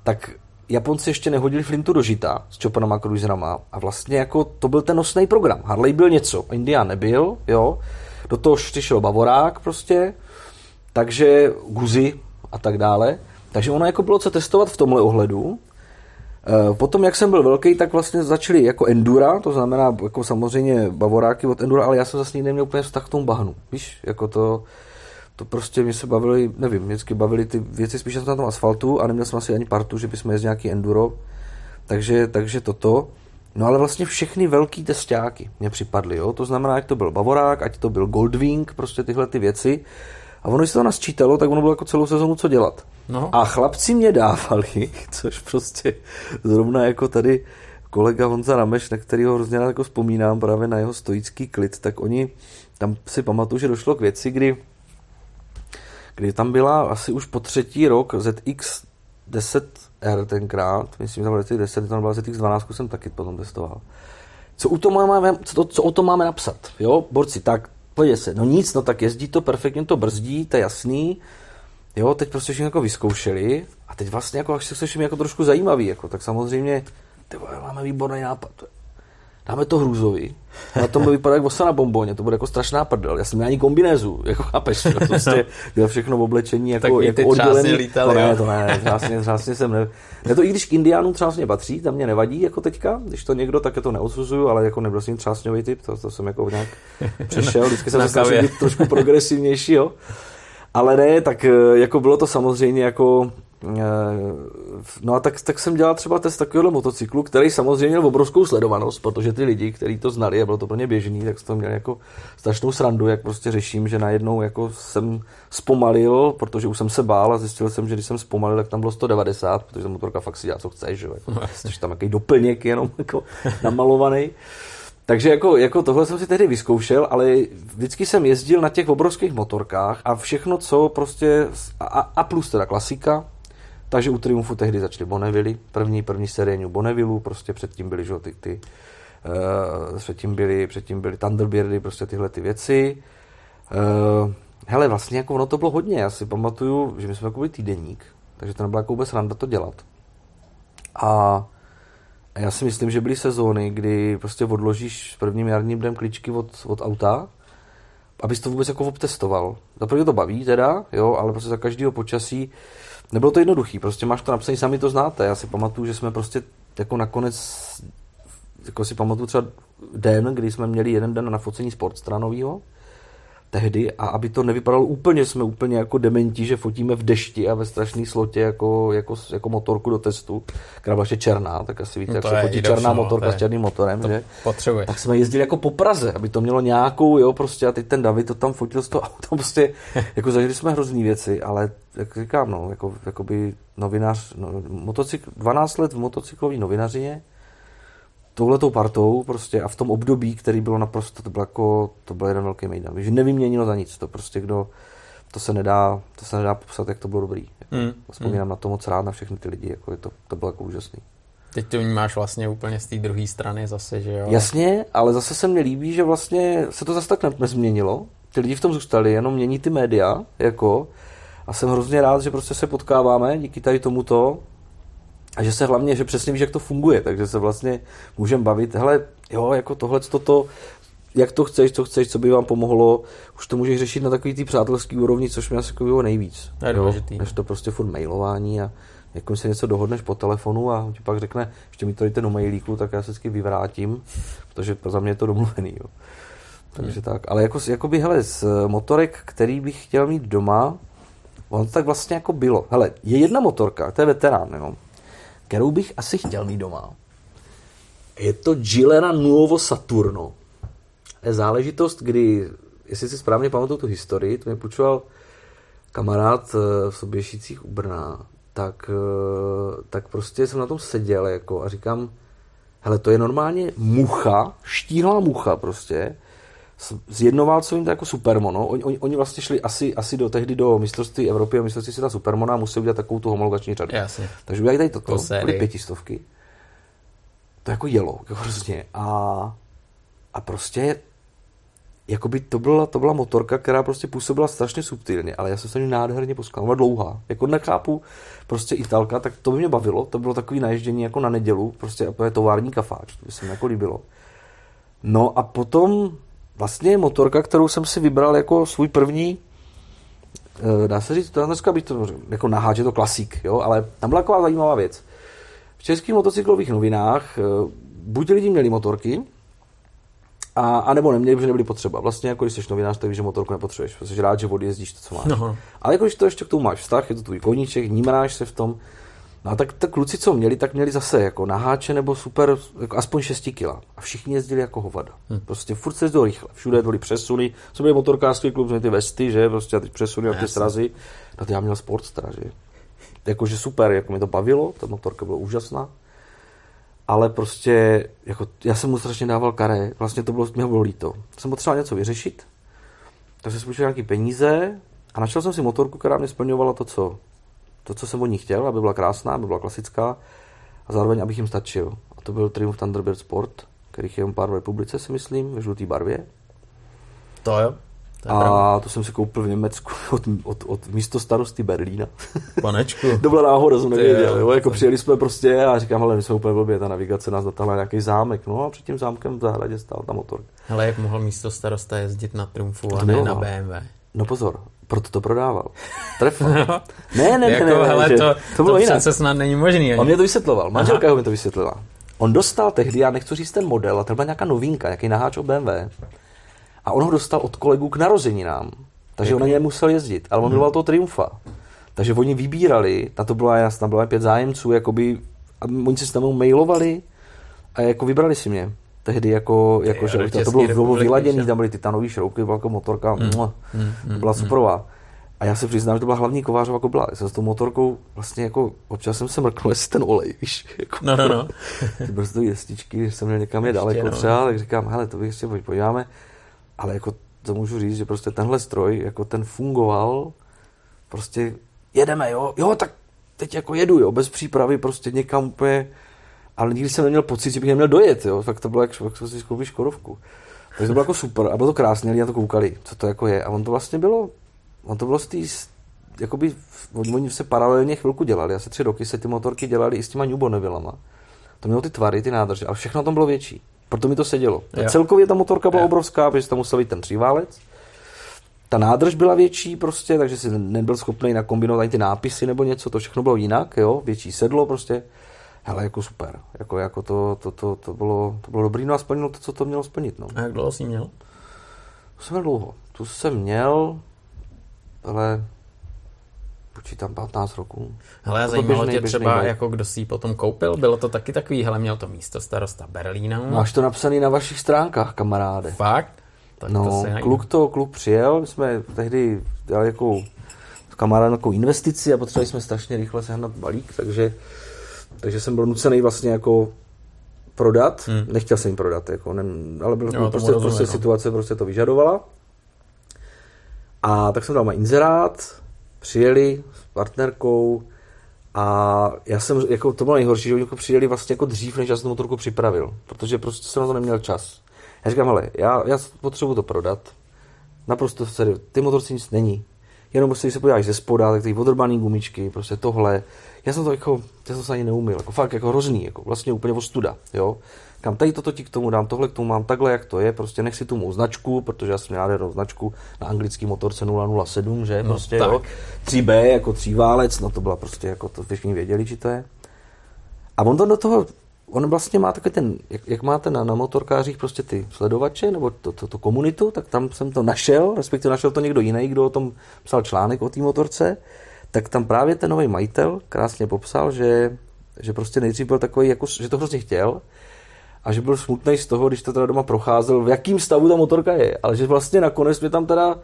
Speaker 2: tak Japonci ještě nehodili flintu do žita s Chopinama Cruiserama a vlastně jako to byl ten nosný program. Harley byl něco, Indian nebyl, jo. Do toho přišel Bavorák prostě, takže Guzi a tak dále. Takže ono jako bylo co testovat v tomhle ohledu. E, potom, jak jsem byl velký, tak vlastně začali jako Endura, to znamená jako samozřejmě Bavoráky od Endura, ale já jsem zase nikdy neměl úplně vztah k tomu bahnu. Víš, jako to, to prostě mě se bavili, nevím, mě vždycky bavily ty věci spíš na tom asfaltu a neměl jsem asi ani partu, že bychom jezdili nějaký enduro. Takže, takže toto. No ale vlastně všechny velký testáky mě připadly, jo? to znamená, ať to byl Bavorák, ať to byl Goldwing, prostě tyhle ty věci. A ono, když se to nasčítalo, tak ono bylo jako celou sezonu co dělat. No. A chlapci mě dávali, což prostě zrovna jako tady kolega Honza Rameš, na kterého hrozně rád jako vzpomínám právě na jeho stoický klid, tak oni, tam si pamatuju, že došlo k věci, kdy kdy tam byla asi už po třetí rok ZX 10R tenkrát, myslím, že tam byl ZX 10, tam byla ZX 12, jsem taky potom testoval. Co, u toho máme, co, co o tom máme napsat? Jo, borci, tak podívej se, no nic, no tak jezdí to perfektně, to brzdí, to je jasný. Jo, teď prostě všechno jako vyzkoušeli a teď vlastně jako, až se slyším jako trošku zajímavý, jako, tak samozřejmě, ty máme výborný nápad, dáme to hrůzovi. Na tom vypadá jako osa na bomboně, to bude jako strašná prdel. Já jsem měl ani kombinézu, jako chápeš, to prostě bylo všechno v oblečení jako,
Speaker 1: tak
Speaker 2: jako
Speaker 1: oddělený. Lítal,
Speaker 2: to ne, to ne, třásně, třásně jsem ne. ne. to i když k indiánům třásně patří, tam mě nevadí jako teďka, když to někdo, tak je to neodsuzuju, ale jako nebyl jsem třásňový typ, to, to jsem jako nějak přešel, vždycky jsem se snažil být trošku progresivnější, jo. Ale ne, tak eh, jako bylo to samozřejmě jako no a tak, tak jsem dělal třeba test takového motocyklu, který samozřejmě měl obrovskou sledovanost, protože ty lidi, kteří to znali a bylo to pro ně běžný, tak to měl jako strašnou srandu, jak prostě řeším, že najednou jako jsem zpomalil, protože už jsem se bál a zjistil jsem, že když jsem zpomalil, tak tam bylo 190, protože ta motorka fakt si dělá, co chceš, že? Jako, no, tam jaký doplněk jenom jako namalovaný. Takže jako, jako tohle jsem si tehdy vyzkoušel, ale vždycky jsem jezdil na těch obrovských motorkách a všechno, co prostě, a, a plus teda klasika, takže u Triumfu tehdy začaly Bonneville, první, první série Bonneville, prostě předtím byly, že, ty, ty uh, předtím byly, předtím byly Thunderbirdy, prostě tyhle ty věci. Uh, hele, vlastně jako ono to bylo hodně. Já si pamatuju, že my jsme jako týdeník, takže to nebyla jako vůbec randa to dělat. A já si myslím, že byly sezóny, kdy prostě odložíš s prvním jarním dnem kličky od, od auta, abys to vůbec jako obtestoval. Za to baví teda, jo, ale prostě za každého počasí nebylo to jednoduchý, prostě máš to napsané, sami to znáte. Já si pamatuju, že jsme prostě jako nakonec, jako si pamatuju třeba den, kdy jsme měli jeden den na focení sportstranového, tehdy a aby to nevypadalo úplně, jsme úplně jako dementi, že fotíme v dešti a ve strašné slotě jako, jako, jako motorku do testu, která byla ještě černá, tak asi víte, no jak se fotí černá no, motorka s černým motorem, že?
Speaker 1: Potřebuješ.
Speaker 2: Tak jsme jezdili jako po Praze, aby to mělo nějakou, jo, prostě a teď ten David to tam fotil z toho auta, prostě, jako zažili jsme hrozný věci, ale jak říkám, no, jako, jako by novinář, no, motocykl, 12 let v motocyklové novinařině, touhletou partou prostě a v tom období, který bylo naprosto, to bylo jako, to byl jeden velký mejdan. Že nevyměnilo za nic, to prostě kdo, to se nedá, to se nedá popsat, jak to bylo dobrý. Jako, mm. Vzpomínám mm. na to moc rád, na všechny ty lidi, jako je to, to bylo jako úžasný.
Speaker 1: Teď to vnímáš vlastně úplně z té druhé strany zase, že jo?
Speaker 2: Jasně, ale zase se mně líbí, že vlastně se to zase tak nezměnilo. Ty lidi v tom zůstali, jenom mění ty média, jako, a jsem hrozně rád, že prostě se potkáváme díky tady tomuto a že se hlavně, že přesně víš, jak to funguje, takže se vlastně můžeme bavit, hele, jo, jako tohle, toto, jak to chceš, co chceš, co by vám pomohlo, už to můžeš řešit na takový ty přátelský úrovni, což mě asi jako nejvíc.
Speaker 1: To je důležitý.
Speaker 2: Než to prostě furt mailování a jako si něco dohodneš po telefonu a ti pak řekne, ještě mi to dejte do mailíku, tak já se vždycky vyvrátím, protože za mě je to domluvený. Jo. Takže hmm. tak. Ale jako, jako by, hele, z motorek, který bych chtěl mít doma, on to tak vlastně jako bylo. Hele, je jedna motorka, to je veterán, jo kterou bych asi chtěl mít doma. Je to Gilera Nuovo Saturno. Je záležitost, kdy, jestli si správně pamatuju tu historii, to mi půjčoval kamarád eh, v Soběšicích u Brna, tak, eh, tak prostě jsem na tom seděl jako a říkám, hele, to je normálně mucha, štíhlá mucha prostě, s, s jednoválcovým to jako Supermono. Oni, oni, oni vlastně šli asi, asi do tehdy do mistrovství Evropy a mistrovství světa Supermona a museli udělat takovou tu homologační řadu.
Speaker 1: Jasně.
Speaker 2: Takže udělali tady toto, to byly pětistovky. To jako jelo, jako hrozně. A, a prostě jakoby to byla, to byla motorka, která prostě působila strašně subtilně, ale já jsem se ní nádherně poskal. Dlouhá. Jako nechápu, prostě Italka, tak to by mě bavilo. To bylo takový naježdění jako na nedělu, prostě je tovární kafáč, to by se mi jako líbilo. No a potom vlastně motorka, kterou jsem si vybral jako svůj první, eh, dá se říct, to dneska bych to jako naháč, je to klasik, jo, ale tam byla taková zajímavá věc. V českých motocyklových novinách eh, buď lidi měli motorky, a, a nebo neměli, protože nebyli potřeba. Vlastně jako když jsi novinář, tak víš, že motorku nepotřebuješ. Jsi rád, že odjezdíš to, co máš. No. Ale jako, když to ještě k tomu máš vztah, je to tvůj koníček, nímráš se v tom, No a tak, tak kluci, co měli, tak měli zase jako naháče nebo super, jako aspoň 6 kg. A všichni jezdili jako hovada. Hmm. Prostě furt se jezdilo rychle. Všude byly přesuny. Co byly motorkářský klub, ty vesty, že? Prostě a teď přesuny a ty srazy. No to já měl Sportstra, že? Jakože super, jako mi to bavilo, ta motorka byla úžasná. Ale prostě, jako, já jsem mu strašně dával karé, vlastně to bylo, mě bylo líto. Jsem potřeboval něco vyřešit, tak jsem si nějaké peníze a našel jsem si motorku, která mě splňovala to, co to, co jsem od ní chtěl, aby byla krásná, aby byla klasická a zároveň, abych jim stačil. A to byl Triumph Thunderbird Sport, kterých je pár v republice, si myslím, ve žluté barvě.
Speaker 1: To jo.
Speaker 2: To a pravda. to jsem si koupil v Německu od, od, od místo starosty Berlína.
Speaker 1: Panečku.
Speaker 2: to byla náhoda, jsem nevěděl. Jo, jako přijeli jsme prostě a říkám, ale my jsme úplně blbě, ta navigace nás dotáhla nějaký zámek. No a před tím zámkem v zahradě stál ta motor.
Speaker 1: Hele, jak mohl místo starosta jezdit na Triumfu a ne na BMW?
Speaker 2: No pozor, proto to prodával. Trefil. ne, ne, ne,
Speaker 1: jako,
Speaker 2: ne, ne,
Speaker 1: hele, to, to, bylo to jinak. přece snad není možný.
Speaker 2: Ani. On mě to vysvětloval, manželka ho mi to vysvětlila. On dostal tehdy, já nechci říct ten model, a to byla nějaká novinka, nějaký naháč o BMW. A on ho dostal od kolegů k narozeninám. Takže on na něj musel jezdit, ale on hmm. miloval toho Triumfa. Takže oni vybírali, na to bylo jasná, bylo pět zájemců, jakoby, a oni se tam mailovali a jako vybrali si mě tehdy jako, jako že to, to bylo, bylo vyladěný, tam byly titanové šroubky, byla jako motorka, mm. mm, mm, byla mm. superová. A já se přiznám, že to byla hlavní kovářová kobla. Já jsem s tou motorkou vlastně jako, občas jsem se mrknul, jestli ten olej, víš. Jako,
Speaker 1: no, no, no.
Speaker 2: ty brzdové jestičky, když jsem měl někam je daleko no. třeba, tak říkám, hele, to bych ještě podíváme. Ale jako to můžu říct, že prostě tenhle stroj, jako ten fungoval, prostě jedeme, jo, jo, tak teď jako jedu, jo, bez přípravy, prostě někam úplně ale nikdy jsem neměl pocit, že bych neměl dojet, jo. Fakt to bylo, jak, jak si koupíš korovku. Takže to bylo jako super a bylo to krásné, lidi na to koukali, co to jako je. A on to vlastně bylo on to bylo z té, jakoby, oni se paralelně chvilku dělali, asi tři roky se ty motorky dělali i s těma Newbonevilama. To mělo ty tvary, ty nádrže, ale všechno tom bylo větší. Proto mi to sedělo. Jo. Celkově ta motorka byla jo. obrovská, protože tam musel být ten tříválec. Ta nádrž byla větší prostě, takže si nebyl schopný nakombinovat ani ty nápisy nebo něco, to všechno bylo jinak, jo, větší sedlo prostě. Hele, jako super. Jako, jako to, to, to, to, bylo, to bylo dobrý, no a splnilo to, co to mělo splnit. No.
Speaker 1: A jak dlouho jsi měl?
Speaker 2: To jsem dlouho. Tu jsem měl, ale počítám 15 roků.
Speaker 1: Hele, a zajímalo tě třeba, běžný, jako kdo si ji potom koupil? Bylo to taky takový, hele, měl to místo starosta Berlína.
Speaker 2: Máš to napsaný na vašich stránkách, kamaráde.
Speaker 1: Fakt?
Speaker 2: Tak no, to kluk to, kluk přijel, my jsme tehdy dělali jako s kamarádem jako investici a potřebovali jsme strašně rychle sehnat balík, takže, takže jsem byl nucený vlastně jako prodat, hmm. nechtěl jsem jim prodat, jako, ne, ale byl, jo, prostě, rozumím, prostě no. situace prostě to vyžadovala. A tak jsem dal má inzerát, přijeli s partnerkou a já jsem, jako to bylo nejhorší, že oni jako přijeli vlastně jako dřív, než já jsem tu motorku připravil, protože prostě jsem na to neměl čas. Já říkám, hele, já, já potřebuji to prodat, naprosto se, ty motorci nic není. Jenom prostě, když se podíváš ze spoda, tak ty odrbaný gumičky, prostě tohle. Já jsem to jako, já jsem se ani neuměl, jako fakt jako hrozný, jako vlastně úplně ostuda, jo kam tady toto ti k tomu dám, tohle k tomu mám takhle, jak to je, prostě nech si tu mou značku, protože já jsem měl nádhernou značku na anglický motorce 007, že, no, prostě tak. jo, 3B jako tříválec, no to byla prostě jako, to všichni věděli, či to je. A on to do toho, on vlastně má takový ten, jak, jak máte na, na motorkářích prostě ty sledovače, nebo to, to, to komunitu, tak tam jsem to našel, respektive našel to někdo jiný, kdo o tom psal článek o té motorce, tak tam právě ten nový majitel krásně popsal, že, že prostě nejdřív byl takový, jako, že to hrozně chtěl, a že byl smutný z toho, když to teda doma procházel, v jakým stavu ta motorka je, ale že vlastně nakonec mě tam teda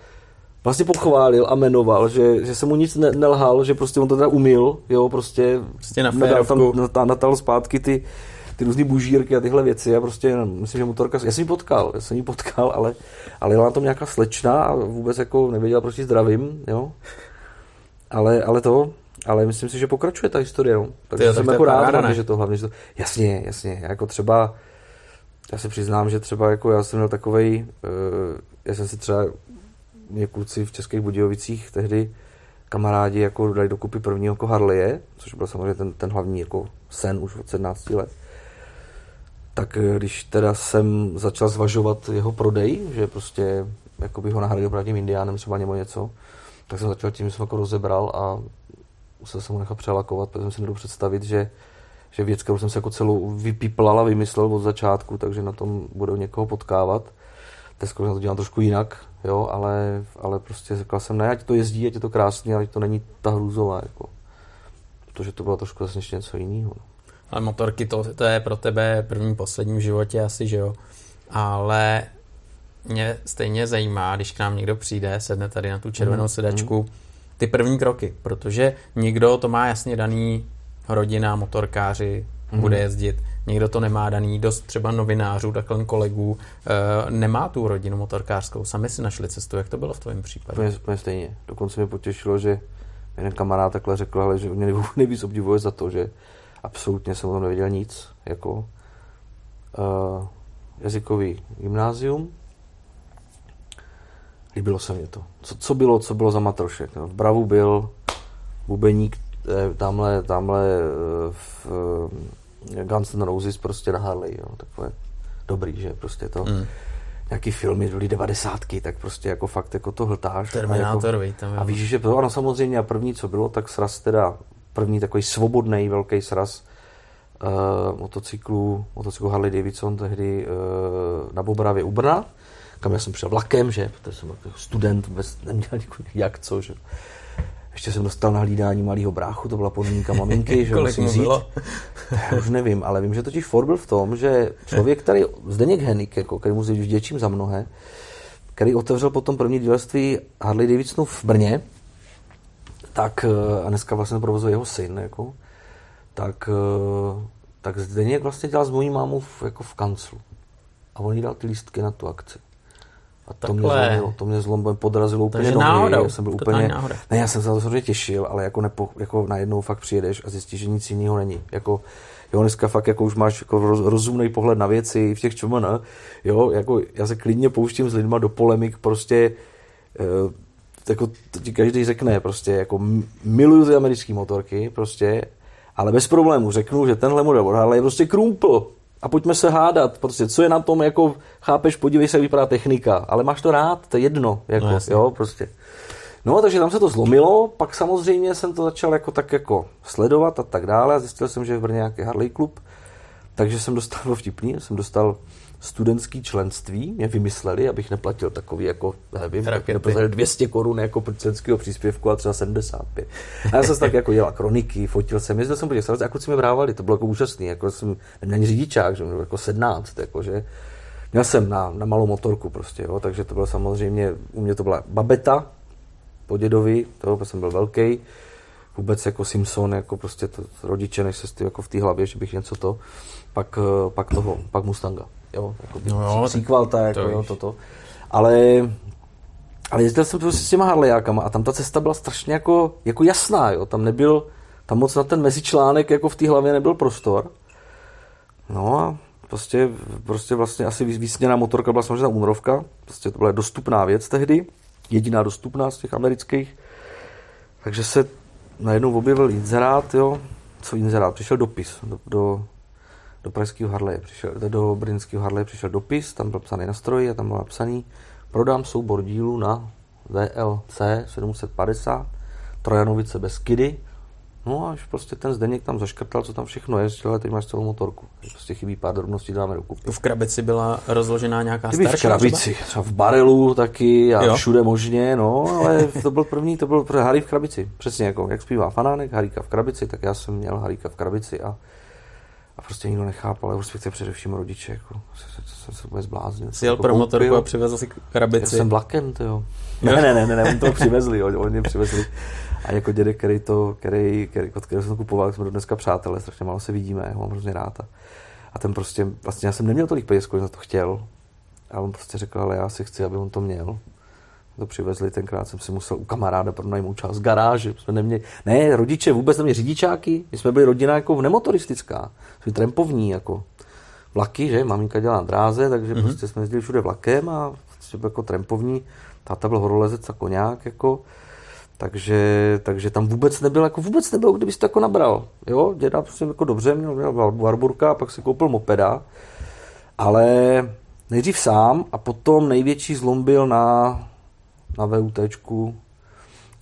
Speaker 2: vlastně pochválil a jmenoval, že, že se mu nic ne, nelhal, že prostě on to teda umil, jo, prostě,
Speaker 1: prostě na natal,
Speaker 2: tam natal zpátky ty, ty různé bužírky a tyhle věci a prostě myslím, že motorka, já jsem ji potkal, já jsem ji potkal, ale, ale byla tam nějaká slečna a vůbec jako nevěděla, proč ji zdravím, jo, ale, ale to, ale myslím si, že pokračuje ta historie, no. Takže Ty, jsem tak jako rád, že to hlavně, že to, jasně, jasně, jako třeba já se přiznám, že třeba jako já jsem měl takovej, uh, já jsem si třeba mě kluci v Českých Budějovicích tehdy kamarádi jako dali dokupy prvního jako Harleje, což byl samozřejmě ten, ten hlavní jako sen už od 17 let. Tak eh, když teda jsem začal zvažovat jeho prodej, že prostě jako bych ho nahradil proti indiánem třeba nebo něco, tak jsem začal tím, že jsem jako rozebral a musel jsem ho nechat přelakovat, protože jsem si nedobu představit, že že věc, kterou jsem se jako celou vypíplal a vymyslel od začátku, takže na tom budou někoho potkávat. Dneska to dělám trošku jinak, jo, ale, ale prostě řekl jsem, ne, ať to jezdí, ať je to krásně, ale to není ta hrůzová, jako. Protože to bylo trošku zase něco jiného. No.
Speaker 1: Ale motorky, to, to je pro tebe první, poslední v životě asi, že jo. Ale mě stejně zajímá, když k nám někdo přijde, sedne tady na tu červenou mm, sedačku, ty první kroky, protože někdo to má jasně daný rodina, motorkáři, mm. bude jezdit. Někdo to nemá daný, dost třeba novinářů, takhle kolegů, e, nemá tu rodinu motorkářskou. Sami si našli cestu. Jak to bylo v tvém případě?
Speaker 2: Úplně, úplně stejně. Dokonce mě potěšilo, že jeden kamarád takhle řekl, ale že mě nejvíc obdivuje za to, že absolutně jsem o tom nevěděl nic. Jako uh, jazykový gymnázium. Líbilo se mě to. Co, co bylo, co bylo za matrošek? No, v Bravu byl bubeník Eh, tamhle, tamhle eh, v eh, Guns N' Roses prostě na Harley, jo, takové dobrý, že prostě to mm. nějaký filmy byly devadesátky, tak prostě jako fakt jako to hltáš.
Speaker 1: Terminátor,
Speaker 2: a,
Speaker 1: jako, tam,
Speaker 2: a víš, že to, ano samozřejmě a první, co bylo, tak sraz teda, první takový svobodný velký sraz uh, motocyklů, motocyklu Harley Davidson tehdy uh, na Bobravě u Brna, kam já jsem přišel vlakem, že, protože jsem jako student, vůbec neměl jak co, že ještě jsem dostal na hlídání malého bráchu, to byla podmínka maminky, že musím vzít. Já už nevím, ale vím, že totiž Ford byl v tom, že člověk, který, Zdeněk Henik, jako, který mu vděčím za mnohé, který otevřel potom první dílství Harley Davidsonu v Brně, tak, eh, a dneska vlastně provozuje jeho syn, jako, tak, eh, tak Zdeněk vlastně dělal s mojí mámou v, jako v kanclu. A on jí dal ty lístky na tu akci. A to mě zlomilo, to mě zlomilo, podrazilo úplně
Speaker 1: Takže
Speaker 2: nohy.
Speaker 1: Náhodou,
Speaker 2: já jsem byl úplně, náhoda. ne, já jsem se to hrozně těšil, ale jako, nepo, jako najednou fakt přijedeš a zjistíš, že nic jiného není. Jako, jo, dneska fakt jako už máš jako roz, rozumný pohled na věci v těch čumana, jo, jako já se klidně pouštím s lidma do polemik prostě e, jako to ti každý řekne, prostě jako miluju ty americké motorky, prostě, ale bez problému řeknu, že tenhle model Harley je prostě krumpl. A pojďme se hádat, prostě, co je na tom, jako, chápeš, podívej se, jak vypadá technika, ale máš to rád, to je jedno, jako, no, jo, prostě. No, takže tam se to zlomilo, pak samozřejmě jsem to začal jako tak jako sledovat a tak dále a zjistil jsem, že je v Brně nějaký Harley klub, takže jsem dostal, vtipný, jsem dostal studentský členství, mě vymysleli, abych neplatil takový jako, nevím, neplatil 200 korun jako členského příspěvku a třeba 75. A já jsem tak jako dělal kroniky, fotil jsem, jezdil jsem po těch a kluci mi brávali, to bylo jako úžasný, jako jsem neměl řidičák, že jako 17, jako, že měl jsem na, na malou motorku prostě, jo, takže to bylo samozřejmě, u mě to byla babeta po dědovi, to jsem byl velký, vůbec jako Simpson, jako prostě to, rodiče, než se jako v té hlavě, že bych něco to, pak, pak toho, pak Mustanga jo, jako no jo, příkvalta, jako to jo, toto. Ale, ale jezdil jsem prostě s těma Harleyákama a tam ta cesta byla strašně jako, jako jasná, jo, tam nebyl, tam moc na ten mezičlánek jako v té hlavě nebyl prostor. No a prostě, prostě vlastně asi vysněná motorka byla samozřejmě ta únorovka, prostě to byla dostupná věc tehdy, jediná dostupná z těch amerických. Takže se najednou objevil inzerát, jo, co inzerát, přišel dopis do, do, do pražského Harley přišel, do brněnského Harley přišel dopis, tam byl psaný na stroji a tam byl napsaný prodám soubor dílů na VLC 750 Trojanovice bez kidy. No a až prostě ten Zdeněk tam zaškrtal, co tam všechno je, že teď máš celou motorku. Prostě chybí pár drobností, dáme ruku.
Speaker 1: V krabici byla rozložená nějaká
Speaker 2: Chybí
Speaker 1: starší
Speaker 2: v krabici, třeba? třeba v barelu taky a jo. všude možně, no, ale to byl první, to byl Harry v krabici. Přesně jako, jak zpívá Fanánek, Haríka v krabici, tak já jsem měl Haríka v krabici a a prostě nikdo nechápal, respektive především rodiče, jako, jsem se vůbec zbláznil.
Speaker 1: Jsi jel pro motorku a přivezl si krabici.
Speaker 2: Já jsem vlakem, to jo. Ne, ne, ne, ne, ne, oni to přivezli, oni, oni přivezli. A jako dědek, který to, který, který, od kterého jsem to kupoval, jsme do dneska přátelé, strašně málo se vidíme, ho mám hrozně rád. A, a ten prostě, vlastně já jsem neměl tolik peněz, kolik za to chtěl. A on prostě řekl, ale já si chci, aby on to měl to přivezli, tenkrát jsem si musel u kamaráda pronajmout část garáže, jsme neměli, ne, rodiče vůbec neměli řidičáky, my jsme byli rodina jako nemotoristická, jsme trampovní, jako vlaky, že, maminka dělá dráze, takže mm-hmm. prostě jsme jezdili všude vlakem a prostě jako trampovní, táta byl horolezec a koňák, jako, takže, takže tam vůbec nebyl, jako vůbec nebyl, kdybys to jako nabral, jo, děda prostě jako dobře, měl, měl Warburka a pak si koupil mopeda, ale nejdřív sám a potom největší zlom byl na na VUT,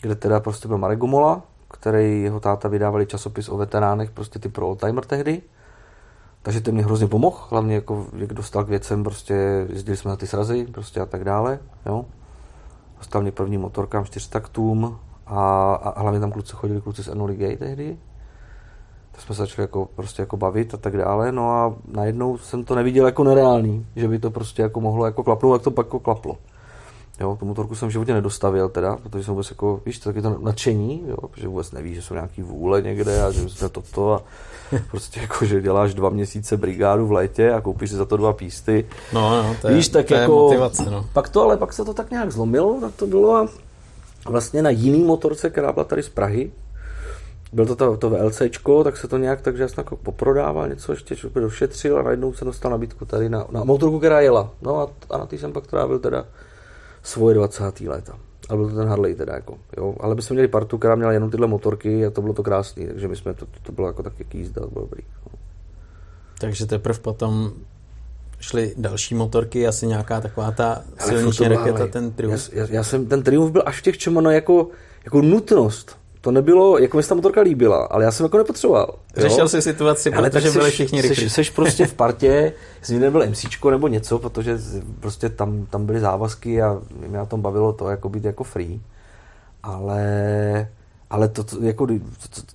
Speaker 2: kde teda prostě byl Marek Gomola, který jeho táta vydávali časopis o veteránech, prostě ty pro oldtimer tehdy. Takže ten mi hrozně pomohl, hlavně jako, jak dostal k věcem, prostě jezdili jsme na ty srazy, prostě a tak dále, jo. Dostal mě první motorkám čtyřtaktům a, a hlavně tam kluci chodili, kluci z Enoly Gay tehdy. Tak jsme se začali jako, prostě jako bavit a tak dále, no a najednou jsem to neviděl jako nereálný, že by to prostě jako mohlo jako klapnout, jak to pak jako klaplo. Jo, tu motorku jsem v životě nedostavil teda, protože jsem vůbec jako, víš, to taky to nadšení, jo, protože vůbec nevíš, že jsou nějaký vůle někde a že jsme toto a prostě jako, že děláš dva měsíce brigádu v létě a koupíš si za to dva písty.
Speaker 1: No, no, to je,
Speaker 2: víš, tak
Speaker 1: to
Speaker 2: jako,
Speaker 1: je motivace, no.
Speaker 2: Pak to, ale pak se to tak nějak zlomilo, tak to bylo a vlastně na jiný motorce, která byla tady z Prahy, byl to to, to VLCčko, tak se to nějak, takže jsem jako poprodával něco, ještě došetřil a najednou jsem dostal nabídku tady na, na motorku, která jela. No a, a na tý jsem pak trávil teda svoje 20. léta. Ale byl to ten Harley teda jako, jo. Ale my jsme měli partu, která měla jenom tyhle motorky a to bylo to krásné, takže my jsme, to, to, to bylo jako tak jak jízda, to bylo dobrý. No.
Speaker 1: Takže teprve potom šly další motorky, asi nějaká taková ta silnější raketa, ten Triumph.
Speaker 2: Já, já, já, jsem, ten Triumph byl až v těch čemano jako, jako nutnost to nebylo, jako mi se ta motorka líbila, ale já jsem jako nepotřeboval.
Speaker 1: Jo? Řešil jsi situaci, ale protože byli všichni rychlí.
Speaker 2: Seš, seš prostě v partě, jestli nebyl MCčko nebo něco, protože prostě tam, tam byly závazky a mě na tom bavilo to jako být jako free. Ale, ale to, to jako,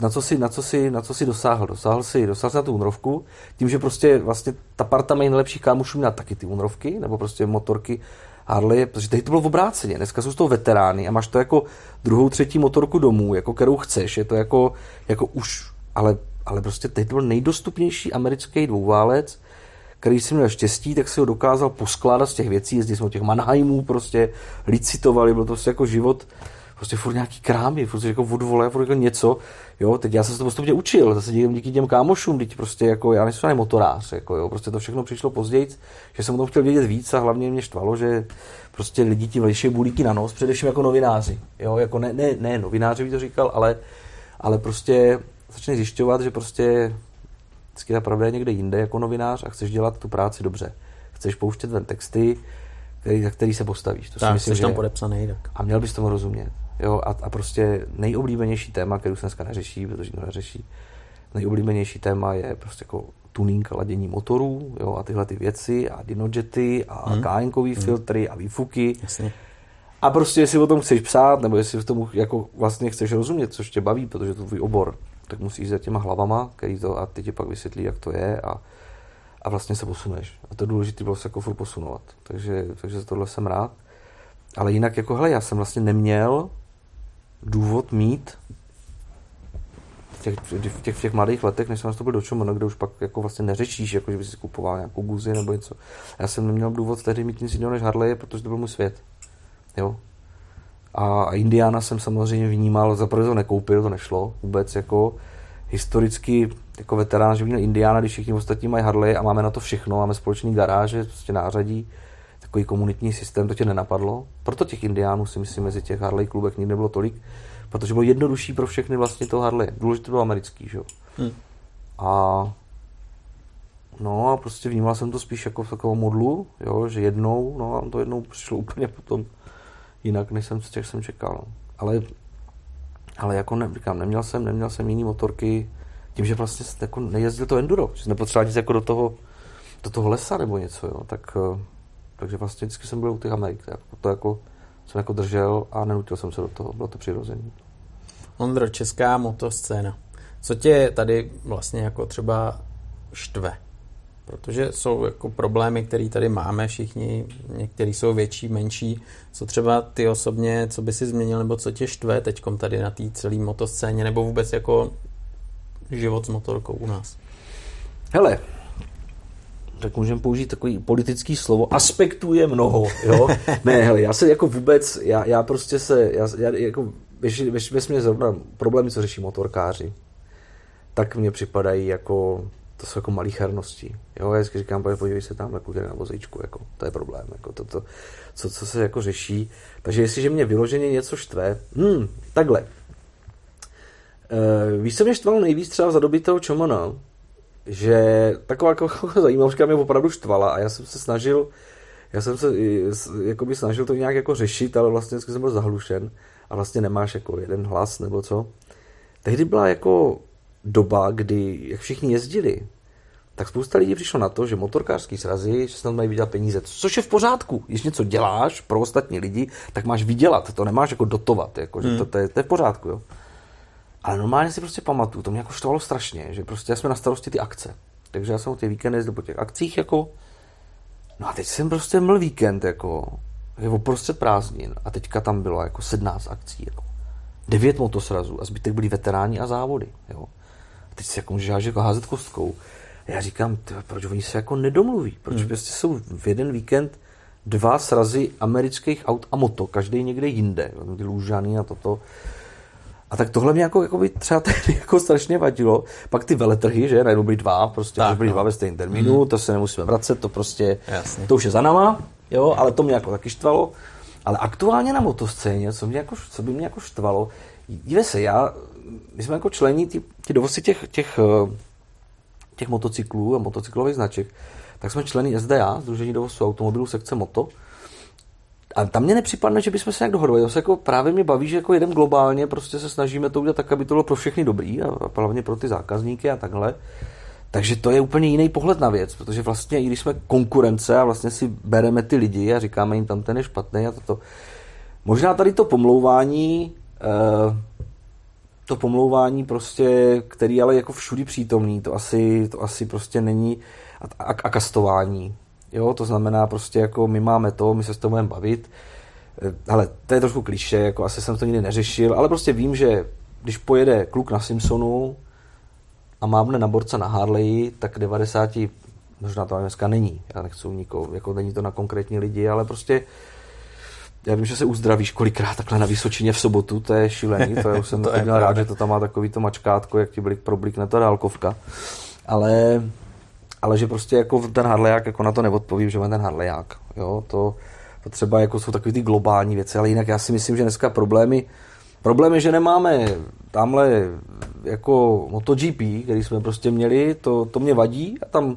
Speaker 2: na co si, na co si, na co si dosáhl? Dosáhl si, dosáhl si na tu únrovku, tím, že prostě vlastně ta parta mají nejlepších kámošů na taky ty únrovky, nebo prostě motorky Harley, protože tady to bylo v obráceně. Dneska jsou to veterány a máš to jako druhou, třetí motorku domů, jako kterou chceš. Je to jako, jako už, ale, ale prostě teď to byl nejdostupnější americký dvouválec, který si měl štěstí, tak si ho dokázal poskládat z těch věcí, jezdili jsme těch Mannheimů, prostě licitovali, byl to prostě jako život prostě furt nějaký krámy, furt jako odvole, furt jako něco, jo, teď já jsem se to postupně učil, zase díky, díky těm kámošům, teď prostě jako, já nejsem motorář, jako jo, prostě to všechno přišlo později, že jsem o tom chtěl vědět víc a hlavně mě štvalo, že prostě lidi ti vlejší bulíky na nos, především jako novináři, jo, jako ne, ne, ne novináři by to říkal, ale, ale prostě začne zjišťovat, že prostě vždycky ta pravda je někde jinde jako novinář a chceš dělat tu práci dobře. Chceš pouštět ven texty, který, za který se postavíš.
Speaker 1: To tak, si myslím, jsi tam že... podepsaný. Tak.
Speaker 2: A měl bys tomu rozumět. Jo, a, a prostě nejoblíbenější téma, který se dneska neřeší, protože to neřeší, nejoblíbenější téma je prostě jako tuning ladění motorů jo, a tyhle ty věci a dynojety a hmm. kájenkový hmm. filtry a výfuky.
Speaker 1: Jasně.
Speaker 2: A prostě jestli o tom chceš psát, nebo jestli v tomu jako vlastně chceš rozumět, což tě baví, protože to je tvůj obor, tak musíš za těma hlavama, který to, a ty ti pak vysvětlí, jak to je a, a vlastně se posuneš. A to důležité bylo se jako furt posunovat. Takže, takže za tohle jsem rád. Ale jinak jako, hele, já jsem vlastně neměl důvod mít v těch, v těch, v těch mladých letech, než jsem nastoupil do Čomona, kde už pak jako vlastně neřešíš, jako že by si kupoval nějakou guzi nebo něco. Já jsem neměl důvod tehdy mít nic jiného než Harley, protože to byl můj svět. Jo. A Indiana jsem samozřejmě vnímal, za to nekoupil, to nešlo vůbec jako historicky jako veterán, že měl Indiana, když všichni ostatní mají Harley a máme na to všechno, máme společný garáže, prostě nářadí, takový komunitní systém, to tě nenapadlo. Proto těch Indiánů si myslím mezi těch Harley klubech nikdy nebylo tolik, protože bylo jednodušší pro všechny vlastně to Harley. Důležité bylo americký, že jo. Hmm. A no a prostě vnímal jsem to spíš jako v takovou modlu, jo, že jednou, no a to jednou přišlo úplně potom jinak, než jsem, těch jsem čekal. Ale, ale jako ne, říkám, neměl jsem, neměl jsem jiný motorky, tím, že vlastně jako nejezdil to enduro, že jsem nepotřeboval nic jako do toho, do toho lesa nebo něco, jo, tak, eh, takže vlastně vždycky jsem byl u těch Amerik, jako to jako jsem jako držel a nenutil jsem se do toho, bylo to přirozené.
Speaker 1: Ondro, česká motoscéna. Co tě tady vlastně jako třeba štve? Protože jsou jako problémy, které tady máme všichni, některý jsou větší, menší. Co třeba ty osobně, co by si změnil, nebo co tě štve teď tady na té celé motoscéně, nebo vůbec jako život s motorkou u nás?
Speaker 2: Hele, tak můžeme použít takový politický slovo, aspektů je mnoho, jo? ne, hele, já se jako vůbec, já, já prostě se, já, já jako, ve, ve, ve zrovna problémy, co řeší motorkáři, tak mně připadají jako to jsou jako malichernosti. Jo, já vždycky říkám, podívej se tam jako na vozíčku, jako, to je problém, jako to, to, co, co se jako řeší. Takže jestliže mě vyloženě něco štve, hmm, takhle. E, víš, co mě štvalo nejvíc třeba za doby toho Čomona? Že taková jako, zajímavka mě opravdu štvala a já jsem se snažil, já jsem se jakoby snažil to nějak jako řešit, ale vlastně jsem byl zahlušen a vlastně nemáš jako jeden hlas nebo co. Tehdy byla jako doba, kdy jak všichni jezdili, tak spousta lidí přišlo na to, že motorkářský srazy, že snad mají vydělat peníze, což je v pořádku. Když něco děláš pro ostatní lidi, tak máš vydělat, to nemáš jako dotovat, jako, že hmm. to, to, je, to je v pořádku. Jo. Ale normálně si prostě pamatuju, to mě jako štvalo strašně, že prostě jsme na starosti ty akce. Takže já jsem o ty víkendy jezdil po těch akcích, jako, no a teď jsem prostě měl víkend, jako, je oprostřed prázdnin a teďka tam bylo jako 17 akcí, jako, devět motosrazů a zbytek byli veteráni a závody, jo. A teď si jako můžeš jako házet kostkou. A já říkám, tyhle, proč oni se jako nedomluví? Proč hmm. prostě jsou v jeden víkend dva srazy amerických aut a moto, každý někde jinde, ty lůžany a toto. A tak tohle mě jako, jako by třeba tehdy jako strašně vadilo. Pak ty veletrhy, že najednou byly dva, prostě, tak, byly no. dva ve stejném termínu, mm. to se nemusíme vracet, to prostě, Jasně. to už je za náma, jo, ale to mě jako taky štvalo. Ale aktuálně na motoscéně, co, mě jako, co by mě jako štvalo, dívej se, já, my jsme jako člení, ty, ty dovozci těch, těch, eh, těch motocyklů a motocyklových značek, tak jsme členy SDA, Združení dovozců automobilů sekce Moto, a tam mě nepřipadne, že bychom se nějak dohodli. se jako právě mě baví, že jako jeden globálně prostě se snažíme to udělat tak, aby to bylo pro všechny dobrý a hlavně pro ty zákazníky a takhle. Takže to je úplně jiný pohled na věc, protože vlastně i když jsme konkurence a vlastně si bereme ty lidi a říkáme jim tam ten je špatný a toto. Možná tady to pomlouvání, eh, to pomlouvání prostě, který ale jako všudy přítomný, to asi, to asi prostě není a, a, a kastování. Jo, to znamená prostě jako my máme to, my se s tom budeme bavit. Ale to je trošku kliše, jako asi jsem to nikdy neřešil, ale prostě vím, že když pojede kluk na Simpsonu a mávne na borce na Harley, tak 90, možná to dneska není, já nechci nikoho, jako není to na konkrétní lidi, ale prostě já vím, že se uzdravíš kolikrát takhle na Vysočině v sobotu, to je šílený, to já už jsem to měl rád, že to tam má takový to mačkátko, jak ti blik, problikne ta dálkovka. Ale, ale že prostě jako ten Harleják, jako na to neodpovím, že mám ten Harleják, jo, to, to třeba jako jsou takové ty globální věci, ale jinak já si myslím, že dneska problémy, problém je, že nemáme tamhle jako MotoGP, který jsme prostě měli, to, to mě vadí a tam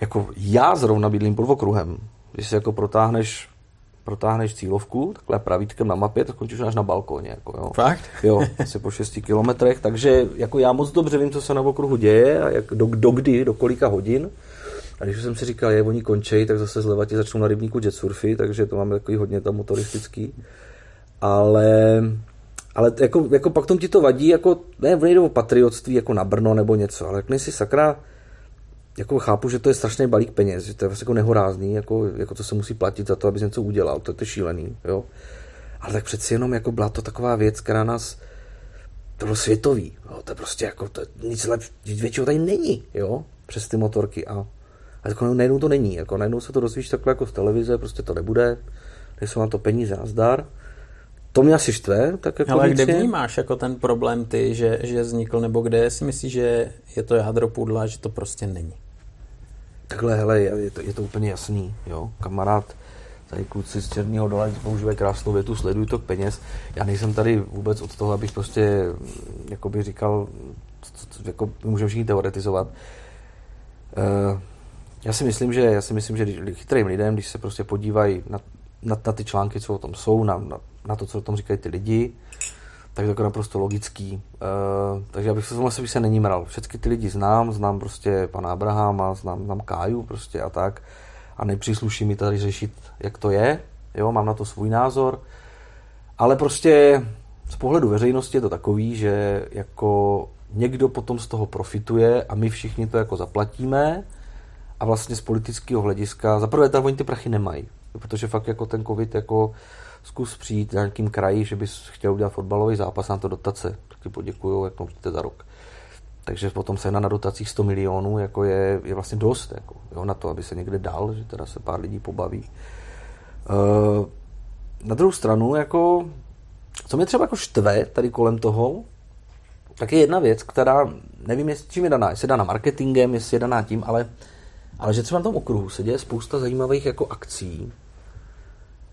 Speaker 2: jako já zrovna bydlím pod okruhem. Když si jako protáhneš protáhneš cílovku, takhle pravítkem na mapě, tak skončíš až na balkóně. Jako, jo.
Speaker 1: Fakt?
Speaker 2: Jo, asi po 6 kilometrech, takže jako já moc dobře vím, co se na okruhu děje a jak, do, do kdy, do kolika hodin. A když jsem si říkal, je, oni končí, tak zase zleva ti začnou na rybníku jetsurfy, takže to máme takový hodně tam motoristický. Ale, ale jako, jako pak tom ti to vadí, jako ne, nejde o patriotství jako na Brno nebo něco, ale jak si sakra, jako chápu, že to je strašný balík peněz, že to je vlastně jako nehorázný, jako, jako to se musí platit za to, aby něco udělal, to, to je šílený, jo. Ale tak přeci jenom jako byla to taková věc, která nás, to bylo světový, jo? to je prostě jako, to, nic lep, většího tady není, jo, přes ty motorky a, a jako najednou to není, jako najednou se to dozvíš takhle jako z televize, prostě to nebude, nejsou na to peníze na zdar, to mě asi štve. Tak jako
Speaker 1: Ale kde vnímáš jako ten problém ty, že, že vznikl, nebo kde si myslíš, že je to jádro pudla, že to prostě není?
Speaker 2: Takhle, hele, je to, je to úplně jasný, jo. Kamarád, tady kluci z Černého dole používají krásnou větu, sleduj to peněz. Já nejsem tady vůbec od toho, abych prostě, jako bych říkal, jako můžeme všichni teoretizovat. Uh, já si myslím, že, já si myslím, že chytrým lidem, když se prostě podívají na, na, na ty články, co o tom jsou, na, na, na to, co o tom říkají ty lidi, tak to je naprosto logický. Uh, takže já bych se tomhle se není mral. Všechny ty lidi znám, znám prostě pana Abrahama, znám, znám Káju prostě a tak. A nepřísluší mi tady řešit, jak to je. Jo, mám na to svůj názor. Ale prostě z pohledu veřejnosti je to takový, že jako někdo potom z toho profituje a my všichni to jako zaplatíme a vlastně z politického hlediska, zaprvé tam oni ty prachy nemají, protože fakt jako ten covid jako zkus přijít na nějakým kraji, že bys chtěl udělat fotbalový zápas na to dotace. Tak ti poděkuju, jak můžete za rok. Takže potom se na dotacích 100 milionů jako je, je vlastně dost jako, jo, na to, aby se někde dal, že teda se pár lidí pobaví. Uh, na druhou stranu, jako, co mě třeba jako štve tady kolem toho, tak je jedna věc, která nevím, jestli čím je daná, jestli je daná marketingem, jestli je daná tím, ale, ale že třeba na tom okruhu se děje spousta zajímavých jako akcí,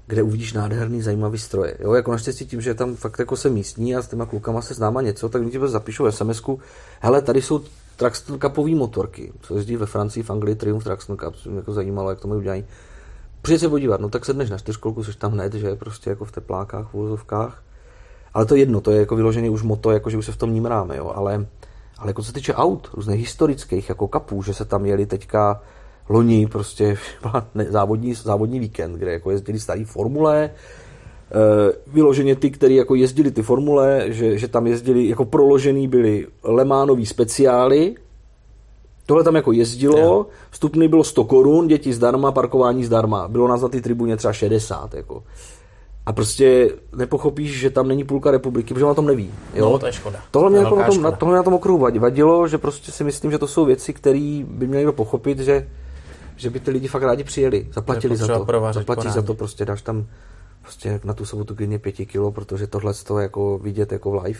Speaker 2: kde uvidíš nádherný, zajímavý stroje. Jo, jako naštěstí tím, že tam fakt jako se místní a s těma klukama se známa něco, tak oni ti zapíšou sms hele, tady jsou Traxton Cupové motorky, co jezdí ve Francii, v Anglii, Triumph Traxton Cup, co mě jako zajímalo, jak to mají udělají. Přijď se podívat, no tak sedneš na čtyřkolku, jsi tam hned, že prostě jako v teplákách, v úvozovkách. Ale to je jedno, to je jako vyloženě už moto, jako že už se v tom nímráme, jo, ale, ale jako co se týče aut, různých historických, jako kapů, že se tam jeli teďka loni prostě závodní, závodní víkend, kde jako jezdili starý formule, e, vyloženě ty, kteří jako jezdili ty formule, že, že tam jezdili, jako proložený byly Lemánový speciály, Tohle tam jako jezdilo, vstupný bylo 100 korun, děti zdarma, parkování zdarma. Bylo nás na ty tribuně třeba 60. Jako. A prostě nepochopíš, že tam není půlka republiky, protože on na tom neví. Jo?
Speaker 1: No, to je škoda.
Speaker 2: Tohle mě, jako na tom, na, tohle mě na tom okruhu vadilo, že prostě si myslím, že to jsou věci, které by měli pochopit, že že by ty lidi fakt rádi přijeli, zaplatili za to, zaplatí za to, prostě dáš tam prostě na tu sobotu klidně pěti kilo, protože tohle to jako vidět jako v live.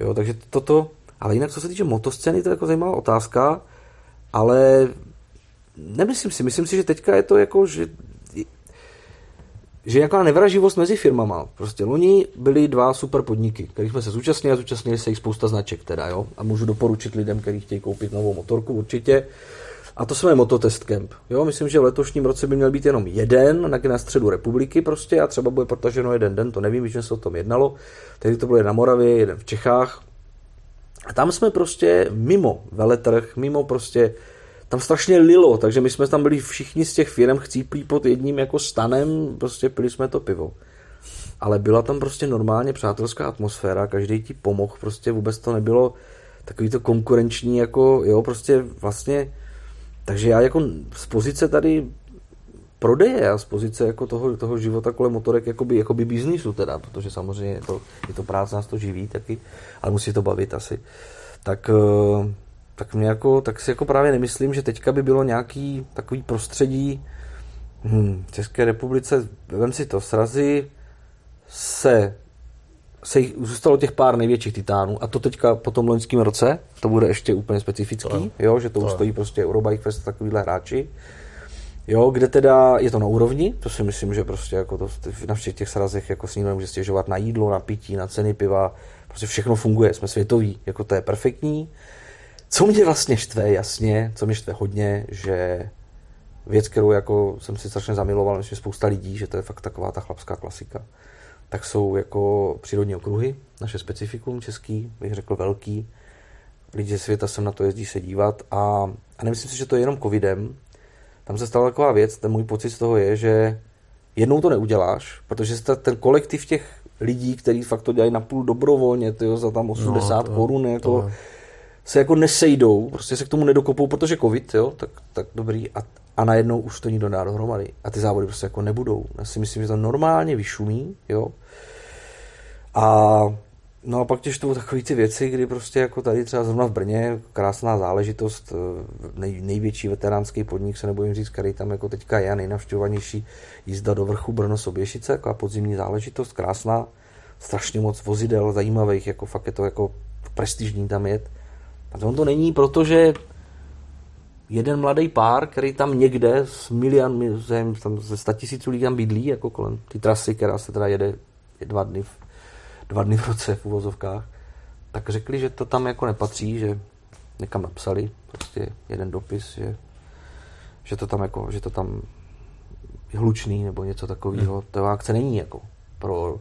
Speaker 2: Jo, takže toto, ale jinak co se týče motoscény, to je jako zajímavá otázka, ale nemyslím si, myslím si, že teďka je to jako, že že nějaká nevraživost mezi firmama. Prostě loni byly dva super podniky, kterých jsme se zúčastnili a zúčastnili se jich spousta značek teda, jo. A můžu doporučit lidem, kteří chtějí koupit novou motorku určitě. A to jsme Mototest Camp. Jo, myslím, že v letošním roce by měl být jenom jeden, na, na středu republiky prostě a třeba bude protaženo jeden den, to nevím, že se o tom jednalo. Tehdy to bylo na Moravě, jeden v Čechách. A tam jsme prostě mimo veletrh, mimo prostě tam strašně lilo, takže my jsme tam byli všichni z těch firm chcíplí pod jedním jako stanem, prostě pili jsme to pivo. Ale byla tam prostě normálně přátelská atmosféra, každý ti pomohl, prostě vůbec to nebylo takový to konkurenční, jako jo, prostě vlastně takže já jako z pozice tady prodeje a z pozice jako toho, toho života kolem motorek jakoby, jakoby biznisu teda, protože samozřejmě je to, je to práce, nás to živí taky, ale musí to bavit asi. Tak, eh, tak, mě jako, tak si jako právě nemyslím, že teďka by bylo nějaký takový prostředí, v České republice, vem si to, srazy se, se jich, zůstalo těch pár největších titánů a to teďka po tom loňském roce, to bude ještě úplně specifický, to jo, že to, to stojí prostě Eurobike Fest takovýhle hráči. Jo, kde teda je to na úrovni, to si myslím, že prostě jako to, na všech těch srazech jako si může stěžovat na jídlo, na pití, na ceny piva, prostě všechno funguje, jsme světoví, jako to je perfektní. Co mě vlastně štve, jasně, co mě štve hodně, že věc, kterou jako jsem si strašně zamiloval, myslím, spousta lidí, že to je fakt taková ta chlapská klasika, tak jsou jako přírodní okruhy, naše specifikum český, bych řekl velký. Lidi ze světa sem na to jezdí se dívat a, a nemyslím si, že to je jenom covidem. Tam se stala taková věc, ten můj pocit z toho je, že jednou to neuděláš, protože ten kolektiv těch lidí, kteří fakt to dělají napůl dobrovolně, tyjo, za tam 80 no, to, korun, jako, to se jako nesejdou, prostě se k tomu nedokopou, protože covid, jo, tak, tak dobrý. A, a najednou už to nikdo dá dohromady. A ty závody prostě jako nebudou. Já si myslím, že to normálně vyšumí, jo. A no a pak těž to takové ty věci, kdy prostě jako tady třeba zrovna v Brně, krásná záležitost, eh, nej, největší veteránský podnik, se nebojím říct, který tam jako teďka je, nejnavštěvovanější jízda do vrchu Brno Soběšice, jako podzimní záležitost, krásná, strašně moc vozidel zajímavých, jako fakt je to jako prestižní tam jet. A to on to není, protože jeden mladý pár, který tam někde s milion, tam ze 100 tisíců lidí tam bydlí, jako kolem ty trasy, která se teda jede dva dny, v, dva dny v roce v uvozovkách, tak řekli, že to tam jako nepatří, že někam napsali prostě jeden dopis, že, že to tam jako, že to tam je hlučný nebo něco takového. Hmm. To akce není jako pro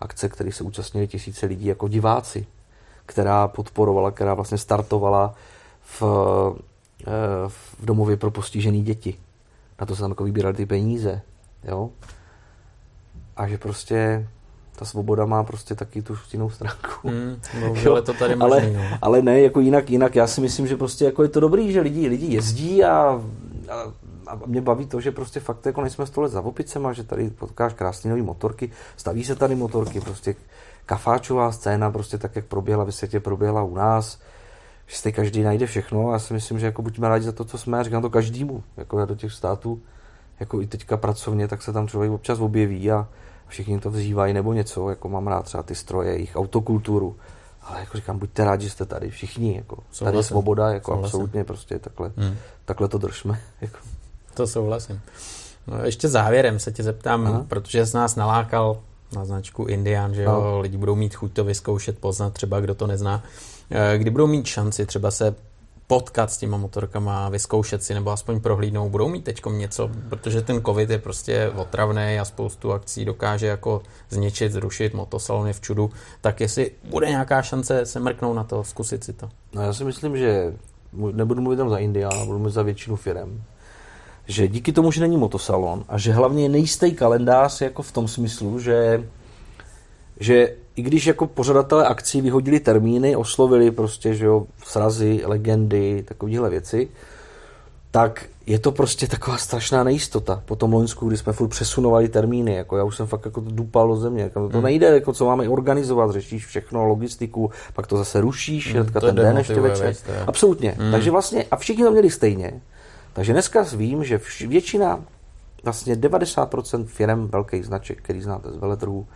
Speaker 2: akce, které se účastnili tisíce lidí jako diváci, která podporovala, která vlastně startovala v Eh, v domově pro postižený děti. Na to se tam jako vybírali ty peníze. Jo? A že prostě ta svoboda má prostě taky tu jinou stránku. Mm,
Speaker 1: ale to tady možný,
Speaker 2: ale,
Speaker 1: no.
Speaker 2: ale ne, jako jinak, jinak já si myslím, že prostě jako je to dobrý, že lidi, lidi jezdí a, a, a mě baví to, že prostě fakt jako nejsme stole za opicema, že tady potkáš krásné nové motorky, staví se tady motorky, prostě kafáčová scéna, prostě tak, jak proběhla ve světě, proběhla u nás, že si každý najde všechno a já si myslím, že jako buďme rádi za to, co jsme, a říkám to každému, jako já do těch států, jako i teďka pracovně, tak se tam člověk občas objeví a všichni to vzývají nebo něco, jako mám rád třeba ty stroje, jejich autokulturu, ale jako říkám, buďte rádi, že jste tady, všichni, jako, souhlasím. tady je svoboda, jako souhlasím. absolutně prostě takhle, hmm. takhle to držme. Jako.
Speaker 1: To souhlasím. No, ještě závěrem se tě zeptám, Aha. protože jsi nás nalákal na značku Indian, že jo, no. lidi budou mít chuť to vyzkoušet, poznat třeba, kdo to nezná. Eh, kdy budou mít šanci třeba se potkat s těma motorkama, vyzkoušet si nebo aspoň prohlídnout, budou mít teď něco, protože ten covid je prostě otravný a spoustu akcí dokáže jako zničit, zrušit, motosalony v čudu, tak jestli bude nějaká šance se mrknout na to, zkusit si to.
Speaker 2: No já si myslím, že nebudu mluvit tam za Indiana, budu mluvit za většinu firm, že díky tomu, že není motosalon a že hlavně je nejistý kalendář jako v tom smyslu, že že i když jako pořadatelé akcí vyhodili termíny, oslovili prostě, že jo, srazy, legendy, takovéhle věci, tak je to prostě taková strašná nejistota. Po tom Loňsku, kdy jsme furt přesunovali termíny, jako já už jsem fakt jako dupal do země. Jako to hmm. nejde, jako co máme organizovat, řešíš všechno, logistiku, pak to zase rušíš, hmm, to ten den ještě večer. Absolutně. Hmm. Takže vlastně, a všichni to měli stejně. Takže dneska vím, že většina, vlastně 90% firm velkých značek, který znáte z veletrhů,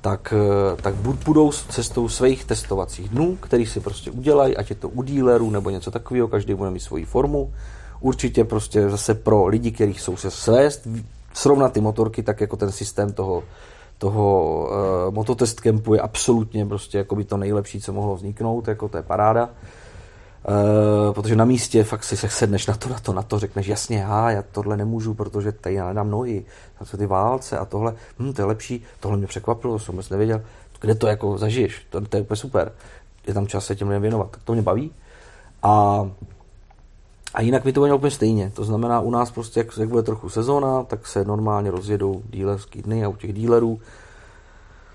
Speaker 2: tak, eh, tak budou cestou svých testovacích dnů, který si prostě udělají, ať je to u dílerů nebo něco takového, každý bude mít svoji formu. Určitě prostě zase pro lidi, kteří jsou se svést, srovnat ty motorky, tak jako ten systém toho, toho uh, mototest campu je absolutně prostě jako by to nejlepší, co mohlo vzniknout, jako to je paráda. Uh, protože na místě fakt si se sedneš na to, na to, na to, řekneš jasně, já, já tohle nemůžu, protože tady já nedám nohy, tam jsou ty válce a tohle, hm, to je lepší, tohle mě překvapilo, jsem vůbec nevěděl, kde to jako zažiješ, to, to je úplně super, je tam čas se těm lidem věnovat, tak to mě baví. A, a jinak mi to bylo úplně stejně, to znamená u nás prostě, jak, jak bude trochu sezóna, tak se normálně rozjedou dílerský dny a u těch dílerů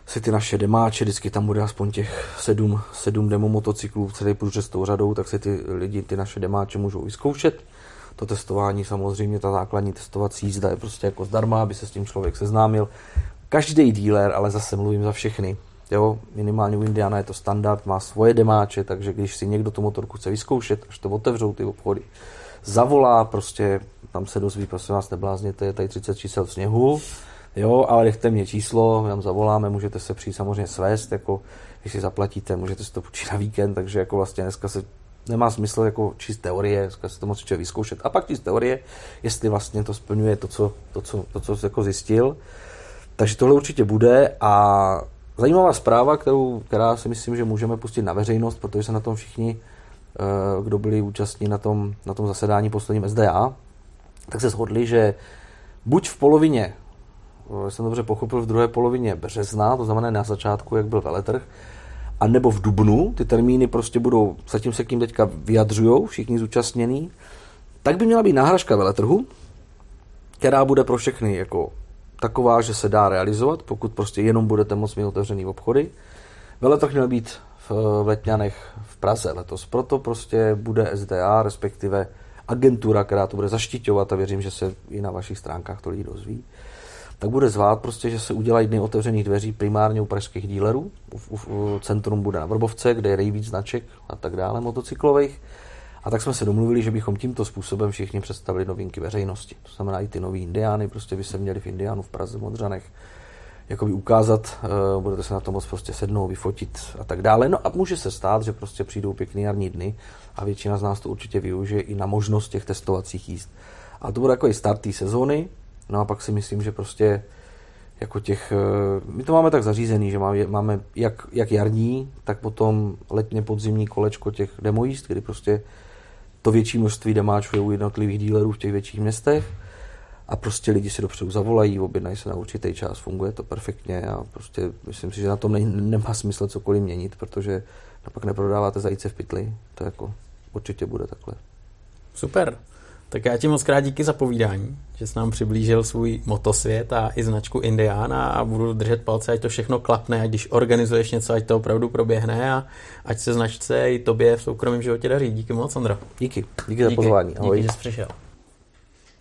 Speaker 2: si ty naše demáče, vždycky tam bude aspoň těch sedm, sedm demo motocyklů celý průřez tou řadou, tak si ty lidi ty naše demáče můžou vyzkoušet. To testování samozřejmě, ta základní testovací jízda je prostě jako zdarma, aby se s tím člověk seznámil. Každý dealer, ale zase mluvím za všechny, Jo, minimálně u Indiana je to standard, má svoje demáče, takže když si někdo tu motorku chce vyzkoušet, až to otevřou ty obchody, zavolá prostě tam se dozví, prosím vás, neblázněte, je tady 30 čísel sněhu, jo, ale nechte mě číslo, my vám zavoláme, můžete se přijít samozřejmě svést, jako když si zaplatíte, můžete si to počít na víkend, takže jako vlastně dneska se nemá smysl jako číst teorie, dneska se to moc člověk vyzkoušet. A pak číst teorie, jestli vlastně to splňuje to, co, to, co, to, co jako zjistil. Takže tohle určitě bude a zajímavá zpráva, kterou, která si myslím, že můžeme pustit na veřejnost, protože se na tom všichni, eh, kdo byli účastní na tom, na tom zasedání posledním SDA, tak se shodli, že buď v polovině, jsem dobře pochopil, v druhé polovině března, to znamená na začátku, jak byl veletrh, a nebo v Dubnu, ty termíny prostě budou, zatím se k tím teďka vyjadřují všichni zúčastnění, tak by měla být náhražka veletrhu, která bude pro všechny jako taková, že se dá realizovat, pokud prostě jenom budete moct mít otevřený obchody. Veletrh měl být v, v Letňanech v Praze letos, proto prostě bude SDA, respektive agentura, která to bude zaštiťovat a věřím, že se i na vašich stránkách to lidi dozví, tak bude zvát prostě, že se udělají dny otevřených dveří primárně u pražských dílerů. U, u, u centrum bude na Vrbovce, kde je nejvíc značek a tak dále motocyklových. A tak jsme se domluvili, že bychom tímto způsobem všichni představili novinky veřejnosti. To znamená i ty nový Indiány, prostě by se měli v Indiánu v Praze, v Modřanech, jakoby ukázat, uh, budete se na to moc prostě sednout, vyfotit a tak dále. No a může se stát, že prostě přijdou pěkný jarní dny a většina z nás to určitě využije i na možnost těch testovacích jízd. A to bude jako i start té sezóny, no a pak si myslím, že prostě jako těch, eh, my to máme tak zařízený, že máme, máme jak, jak jarní, tak potom letně podzimní kolečko těch demojíst, kdy prostě to větší množství demáčů je u jednotlivých dílerů v těch větších městech a prostě lidi si dopředu zavolají, objednají se na určitý čas, funguje to perfektně a prostě myslím si, že na tom ne, nemá smysl cokoliv měnit, protože pak neprodáváte zajíce v pytli, to jako určitě bude takhle.
Speaker 1: Super. Tak já ti moc krát díky za povídání, že jsi nám přiblížil svůj motosvět a i značku Indiana a budu držet palce, ať to všechno klapne, ať když organizuješ něco, ať to opravdu proběhne a ať se značce i tobě v soukromém životě daří. Díky moc, Andro.
Speaker 2: Díky, díky, díky za pozvání.
Speaker 1: Ahoj. Díky, že jsi přišel.